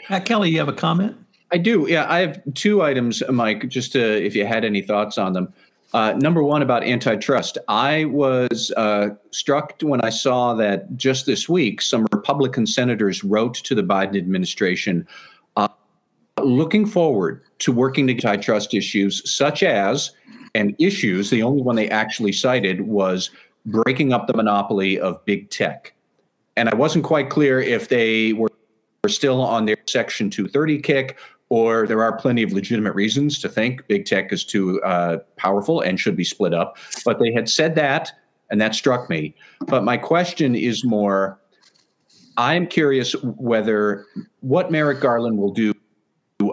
Matt Kelly, you have a comment? I do. Yeah, I have two items, Mike, just to, if you had any thoughts on them. Uh, number one about antitrust. I was uh, struck when I saw that just this week, some Republican senators wrote to the Biden administration looking forward to working to antitrust issues such as and issues. The only one they actually cited was breaking up the monopoly of big tech, and I wasn't quite clear if they were still on their Section 230 kick or there are plenty of legitimate reasons to think big tech is too uh, powerful and should be split up. But they had said that, and that struck me. But my question is more I'm curious whether what Merrick Garland will do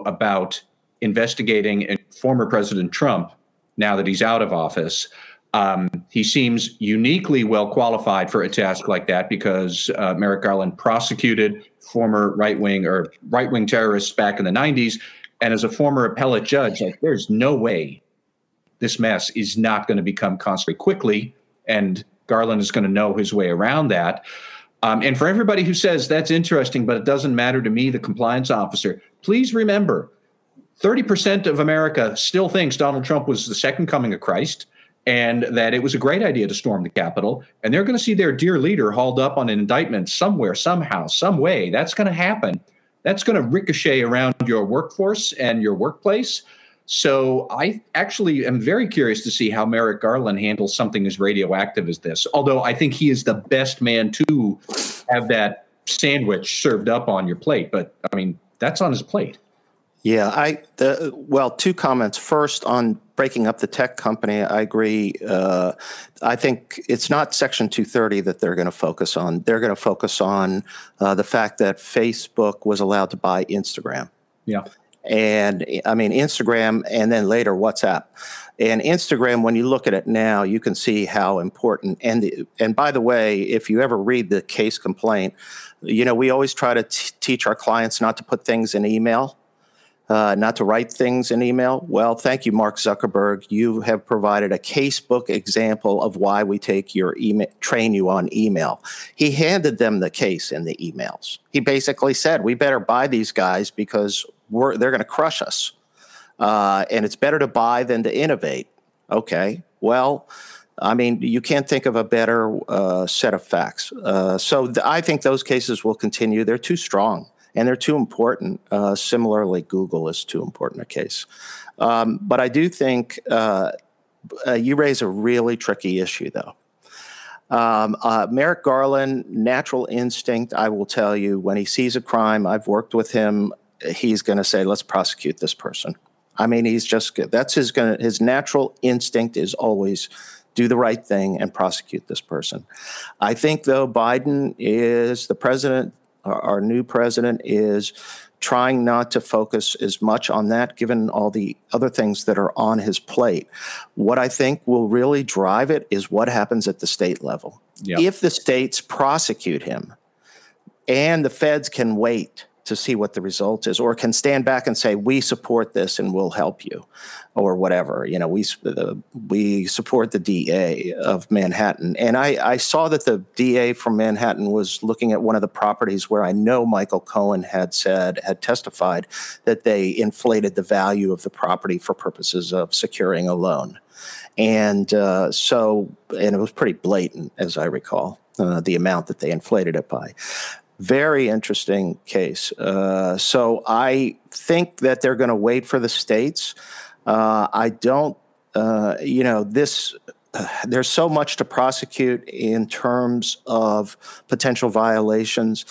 about investigating former President Trump now that he's out of office. Um, he seems uniquely well qualified for a task like that because uh, Merrick Garland prosecuted former right wing or right wing terrorists back in the 90s. And as a former appellate judge, like there's no way this mess is not going to become constant quickly. And Garland is going to know his way around that. Um, and for everybody who says that's interesting, but it doesn't matter to me, the compliance officer, please remember 30% of America still thinks Donald Trump was the second coming of Christ and that it was a great idea to storm the Capitol. And they're going to see their dear leader hauled up on an indictment somewhere, somehow, some way. That's going to happen. That's going to ricochet around your workforce and your workplace. So I actually am very curious to see how Merrick Garland handles something as radioactive as this. Although I think he is the best man to have that sandwich served up on your plate. But I mean, that's on his plate. Yeah, I the, well, two comments. First, on breaking up the tech company, I agree. Uh, I think it's not Section 230 that they're going to focus on. They're going to focus on uh, the fact that Facebook was allowed to buy Instagram. Yeah, and I mean Instagram, and then later WhatsApp. And Instagram, when you look at it now, you can see how important. And the, and by the way, if you ever read the case complaint, you know we always try to t- teach our clients not to put things in email uh, not to write things in email? Well, thank you, Mark Zuckerberg. You have provided a casebook example of why we take your email, train you on email. He handed them the case in the emails. He basically said, "We better buy these guys because we're, they're going to crush us, uh, and it's better to buy than to innovate." Okay, well. I mean, you can't think of a better uh, set of facts. Uh, so th- I think those cases will continue. They're too strong and they're too important. Uh, similarly, Google is too important a case. Um, but I do think uh, uh, you raise a really tricky issue, though. Um, Merrick Garland, natural instinct, I will tell you, when he sees a crime, I've worked with him, he's going to say, let's prosecute this person. I mean, he's just that's his gonna his natural instinct is always do the right thing and prosecute this person. I think though Biden is the president our, our new president is trying not to focus as much on that, given all the other things that are on his plate. What I think will really drive it is what happens at the state level. Yep. If the states prosecute him and the feds can wait to see what the result is, or can stand back and say, "We support this and we'll help you," or whatever. You know, we uh, we support the DA of Manhattan, and I, I saw that the DA from Manhattan was looking at one of the properties where I know Michael Cohen had said had testified that they inflated the value of the property for purposes of securing a loan, and uh, so and it was pretty blatant, as I recall. Uh, the amount that they inflated it by. Very interesting case. Uh, so I think that they're going to wait for the states. Uh, I don't, uh, you know, this. There's so much to prosecute in terms of potential violations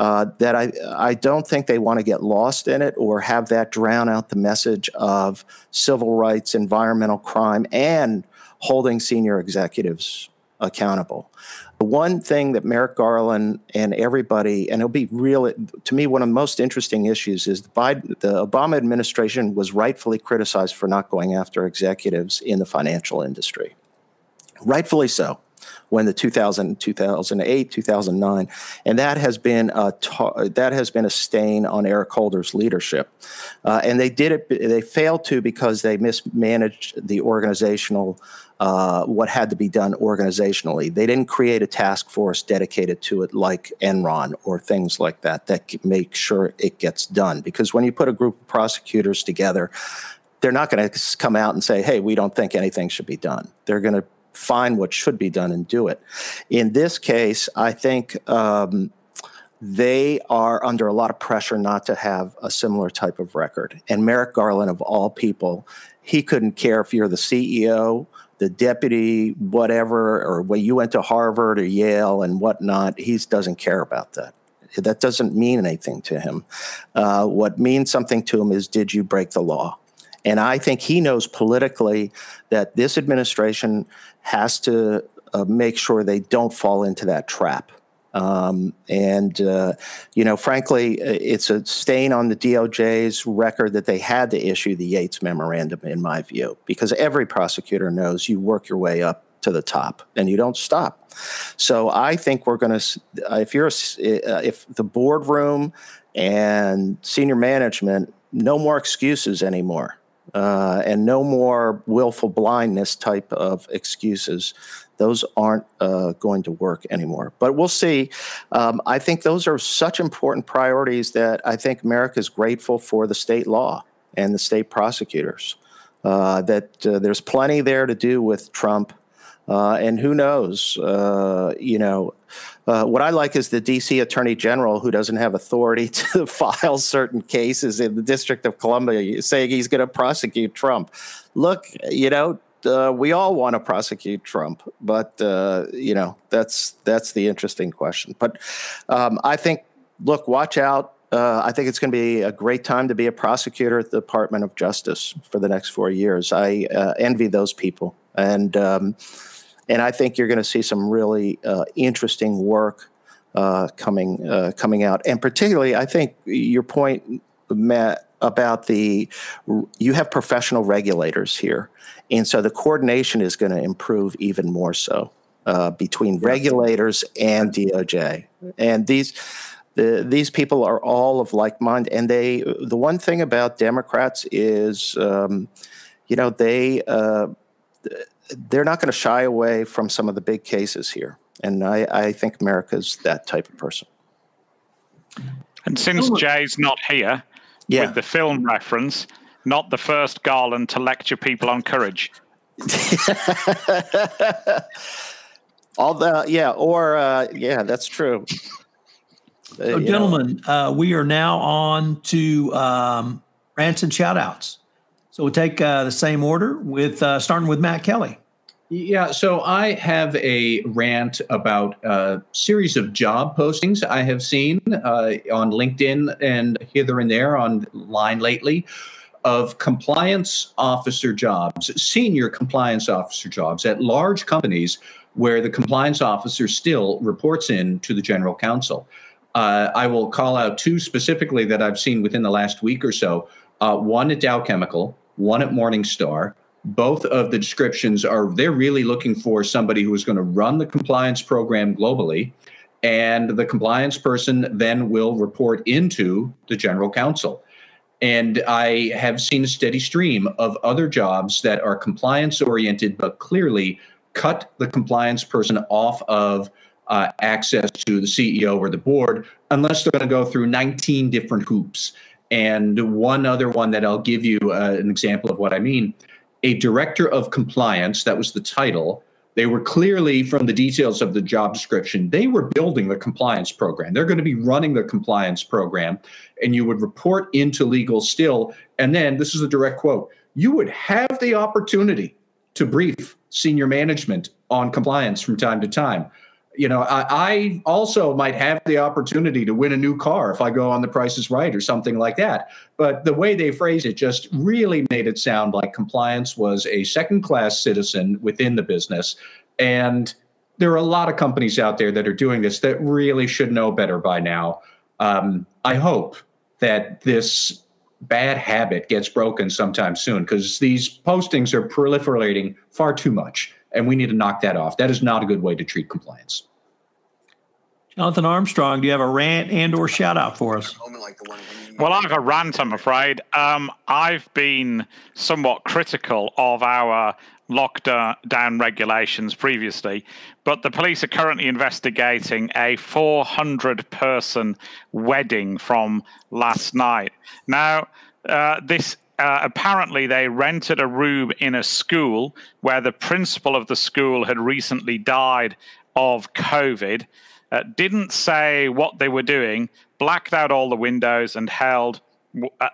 uh, that I I don't think they want to get lost in it or have that drown out the message of civil rights, environmental crime, and holding senior executives accountable. The one thing that Merrick Garland and everybody, and it'll be real, to me, one of the most interesting issues is the, Biden, the Obama administration was rightfully criticized for not going after executives in the financial industry. Rightfully so when the 2000, 2008, 2009, and that has been a that has been a stain on Eric Holder's leadership, uh, and they did it. They failed to because they mismanaged the organizational uh, what had to be done organizationally. They didn't create a task force dedicated to it like Enron or things like that that make sure it gets done. Because when you put a group of prosecutors together, they're not going to come out and say, "Hey, we don't think anything should be done." They're going to find what should be done and do it. In this case, I think um, they are under a lot of pressure not to have a similar type of record. And Merrick Garland, of all people, he couldn't care if you're the CEO, the deputy, whatever, or when you went to Harvard or Yale and whatnot. He doesn't care about that. That doesn't mean anything to him. Uh, what means something to him is did you break the law? And I think he knows politically that this administration has to uh, make sure they don't fall into that trap. Um, and, uh, you know, frankly, uh, it's a stain on the DOJ's record that they had to issue the Yates memorandum, in my view, because every prosecutor knows you work your way up to the top and you don't stop. So I think we're going to, if you're, uh, if the boardroom and senior management, no more excuses anymore. Uh, and no more willful blindness type of excuses those aren't uh, going to work anymore. But we'll see. Um, I think those are such important priorities that I think America is grateful for the state law and the state prosecutors. Uh, that uh, there's plenty there to do with Trump. Uh, and who knows? Uh, you know, uh, what I like is the D.C. Attorney General, who doesn't have authority to file certain cases in the District of Columbia, saying he's going to prosecute Trump. Look, you know, uh, we all want to prosecute Trump, but uh, you know that's that's the interesting question. But um, I think, look, watch out. Uh, I think it's going to be a great time to be a prosecutor at the Department of Justice for the next four years. I uh, envy those people, and um, and I think you're going to see some really uh, interesting work uh, coming coming out. And particularly, I think your point, Matt, about the you have professional regulators here and so the coordination is going to improve even more so uh, between regulators and DOJ. And these the, these people are all of like mind. And they the one thing about Democrats is, um, you know, they uh, they're not going to shy away from some of the big cases here. And I, I think America's that type of person. And since Jay's not here, yeah. with the film reference, not the first Garland to lecture people on courage. All the yeah, or uh, yeah, that's true. Uh, so, gentlemen, uh, we are now on to um, rants and shout outs. So we'll take uh, the same order with uh, starting with Matt Kelly. Yeah, so I have a rant about a series of job postings I have seen uh, on LinkedIn and hither and there online lately of compliance officer jobs, senior compliance officer jobs at large companies where the compliance officer still reports in to the general counsel. Uh, I will call out two specifically that I've seen within the last week or so. Uh, one at Dow Chemical, one at Morningstar. Both of the descriptions are they're really looking for somebody who is going to run the compliance program globally, and the compliance person then will report into the general counsel. And I have seen a steady stream of other jobs that are compliance oriented, but clearly cut the compliance person off of uh, access to the CEO or the board unless they're going to go through 19 different hoops. And one other one that I'll give you uh, an example of what I mean a director of compliance, that was the title, they were clearly, from the details of the job description, they were building the compliance program. They're going to be running the compliance program, and you would report into legal still. And then, this is a direct quote you would have the opportunity to brief senior management on compliance from time to time you know, I, I, also might have the opportunity to win a new car if I go on the Price is Right or something like that. But the way they phrase it just really made it sound like compliance was a second class citizen within the business. And there are a lot of companies out there that are doing this that really should know better by now. Um, I hope that this bad habit gets broken sometime soon because these postings are proliferating far too much and we need to knock that off. That is not a good way to treat compliance. Jonathan Armstrong, do you have a rant and or shout out for us? Well, I have a rant, I'm afraid. Um, I've been somewhat critical of our lockdown regulations previously, but the police are currently investigating a 400 person wedding from last night. Now, uh, this uh, apparently they rented a room in a school where the principal of the school had recently died of COVID, uh, didn't say what they were doing, blacked out all the windows, and held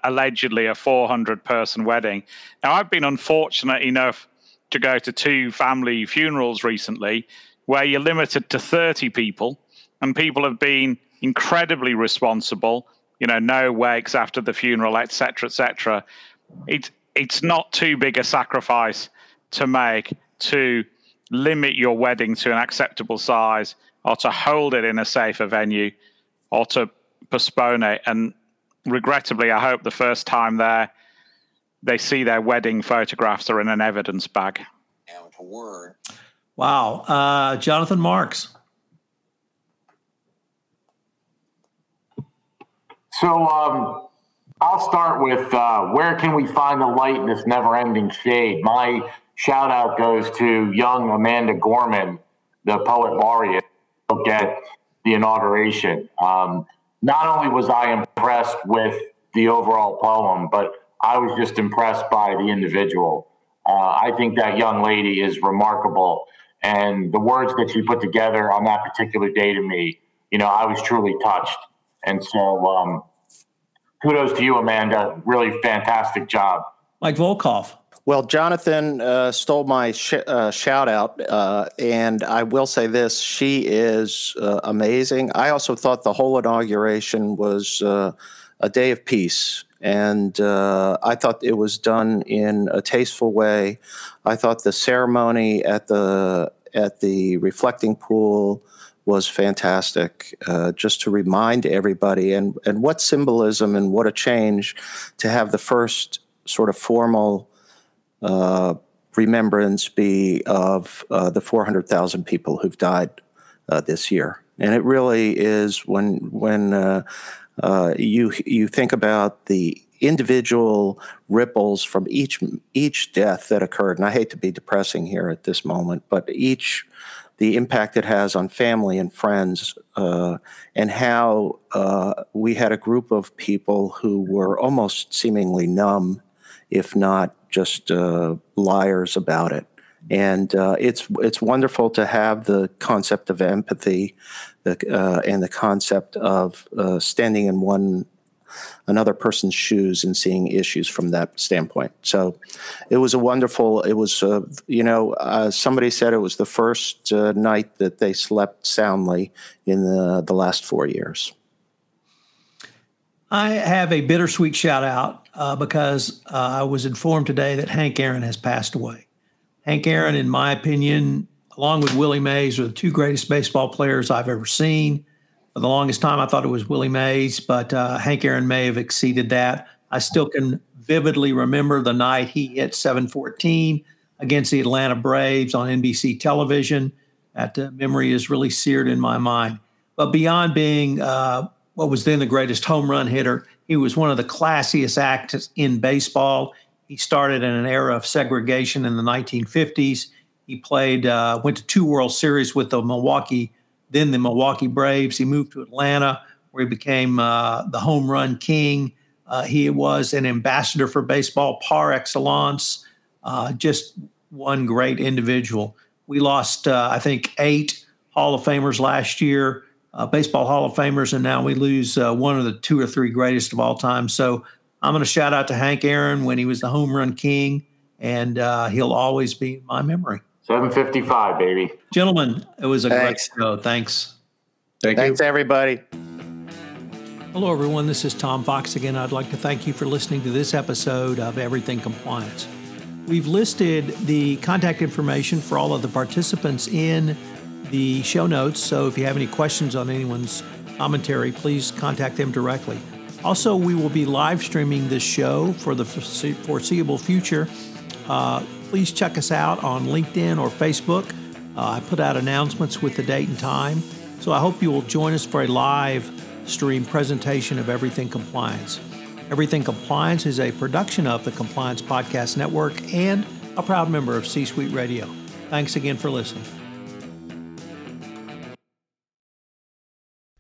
allegedly a 400 person wedding. Now, I've been unfortunate enough to go to two family funerals recently where you're limited to 30 people, and people have been incredibly responsible. You know, no wakes after the funeral, etc., etc. It's it's not too big a sacrifice to make to limit your wedding to an acceptable size, or to hold it in a safer venue, or to postpone it. And regrettably, I hope the first time there they see their wedding photographs are in an evidence bag. Word. Wow. Uh, Jonathan Marks. So um, I'll start with uh, where can we find the light in this never ending shade? My shout out goes to young Amanda Gorman, the poet laureate, at the inauguration. Um, not only was I impressed with the overall poem, but I was just impressed by the individual. Uh, I think that young lady is remarkable. And the words that she put together on that particular day to me, you know, I was truly touched. And so, um, kudos to you, Amanda. Really fantastic job. Mike Volkov. Well, Jonathan uh, stole my sh- uh, shout out, uh, and I will say this: she is uh, amazing. I also thought the whole inauguration was uh, a day of peace, and uh, I thought it was done in a tasteful way. I thought the ceremony at the at the reflecting pool was fantastic. Uh, just to remind everybody, and and what symbolism and what a change to have the first sort of formal uh, remembrance be of uh, the 400,000 people who've died uh, this year. And it really is when when uh, uh, you you think about the individual ripples from each each death that occurred, and I hate to be depressing here at this moment, but each the impact it has on family and friends, uh, and how uh, we had a group of people who were almost seemingly numb, if not just uh, liars about it. And uh, it's it's wonderful to have the concept of empathy the, uh, and the concept of uh, standing in one another person's shoes and seeing issues from that standpoint. So it was a wonderful. It was uh, you know uh, somebody said it was the first uh, night that they slept soundly in the the last four years. I have a bittersweet shout out uh, because uh, I was informed today that Hank Aaron has passed away. Hank Aaron, in my opinion, along with Willie Mays, are the two greatest baseball players I've ever seen. For the longest time, I thought it was Willie Mays, but uh, Hank Aaron may have exceeded that. I still can vividly remember the night he hit 714 against the Atlanta Braves on NBC television. That uh, memory is really seared in my mind. But beyond being uh, what was then the greatest home run hitter, he was one of the classiest acts in baseball. He started in an era of segregation in the 1950s. He played, uh, went to two World Series with the Milwaukee, then the Milwaukee Braves. He moved to Atlanta, where he became uh, the home run king. Uh, he was an ambassador for baseball par excellence. Uh, just one great individual. We lost, uh, I think, eight Hall of Famers last year, uh, baseball Hall of Famers, and now we lose one of the two or three greatest of all time. So I'm going to shout out to Hank Aaron when he was the home run king, and he'll always be in my memory. 755, baby. Gentlemen, it was a Thanks. great show. Thanks. Thank Thanks, you. everybody. Hello, everyone. This is Tom Fox again. I'd like to thank you for listening to this episode of Everything Compliance. We've listed the contact information for all of the participants in the show notes. So if you have any questions on anyone's commentary, please contact them directly. Also, we will be live streaming this show for the foreseeable future. Uh, please check us out on LinkedIn or Facebook. Uh, I put out announcements with the date and time. So I hope you will join us for a live stream presentation of Everything Compliance. Everything Compliance is a production of the Compliance Podcast Network and a proud member of C Suite Radio. Thanks again for listening.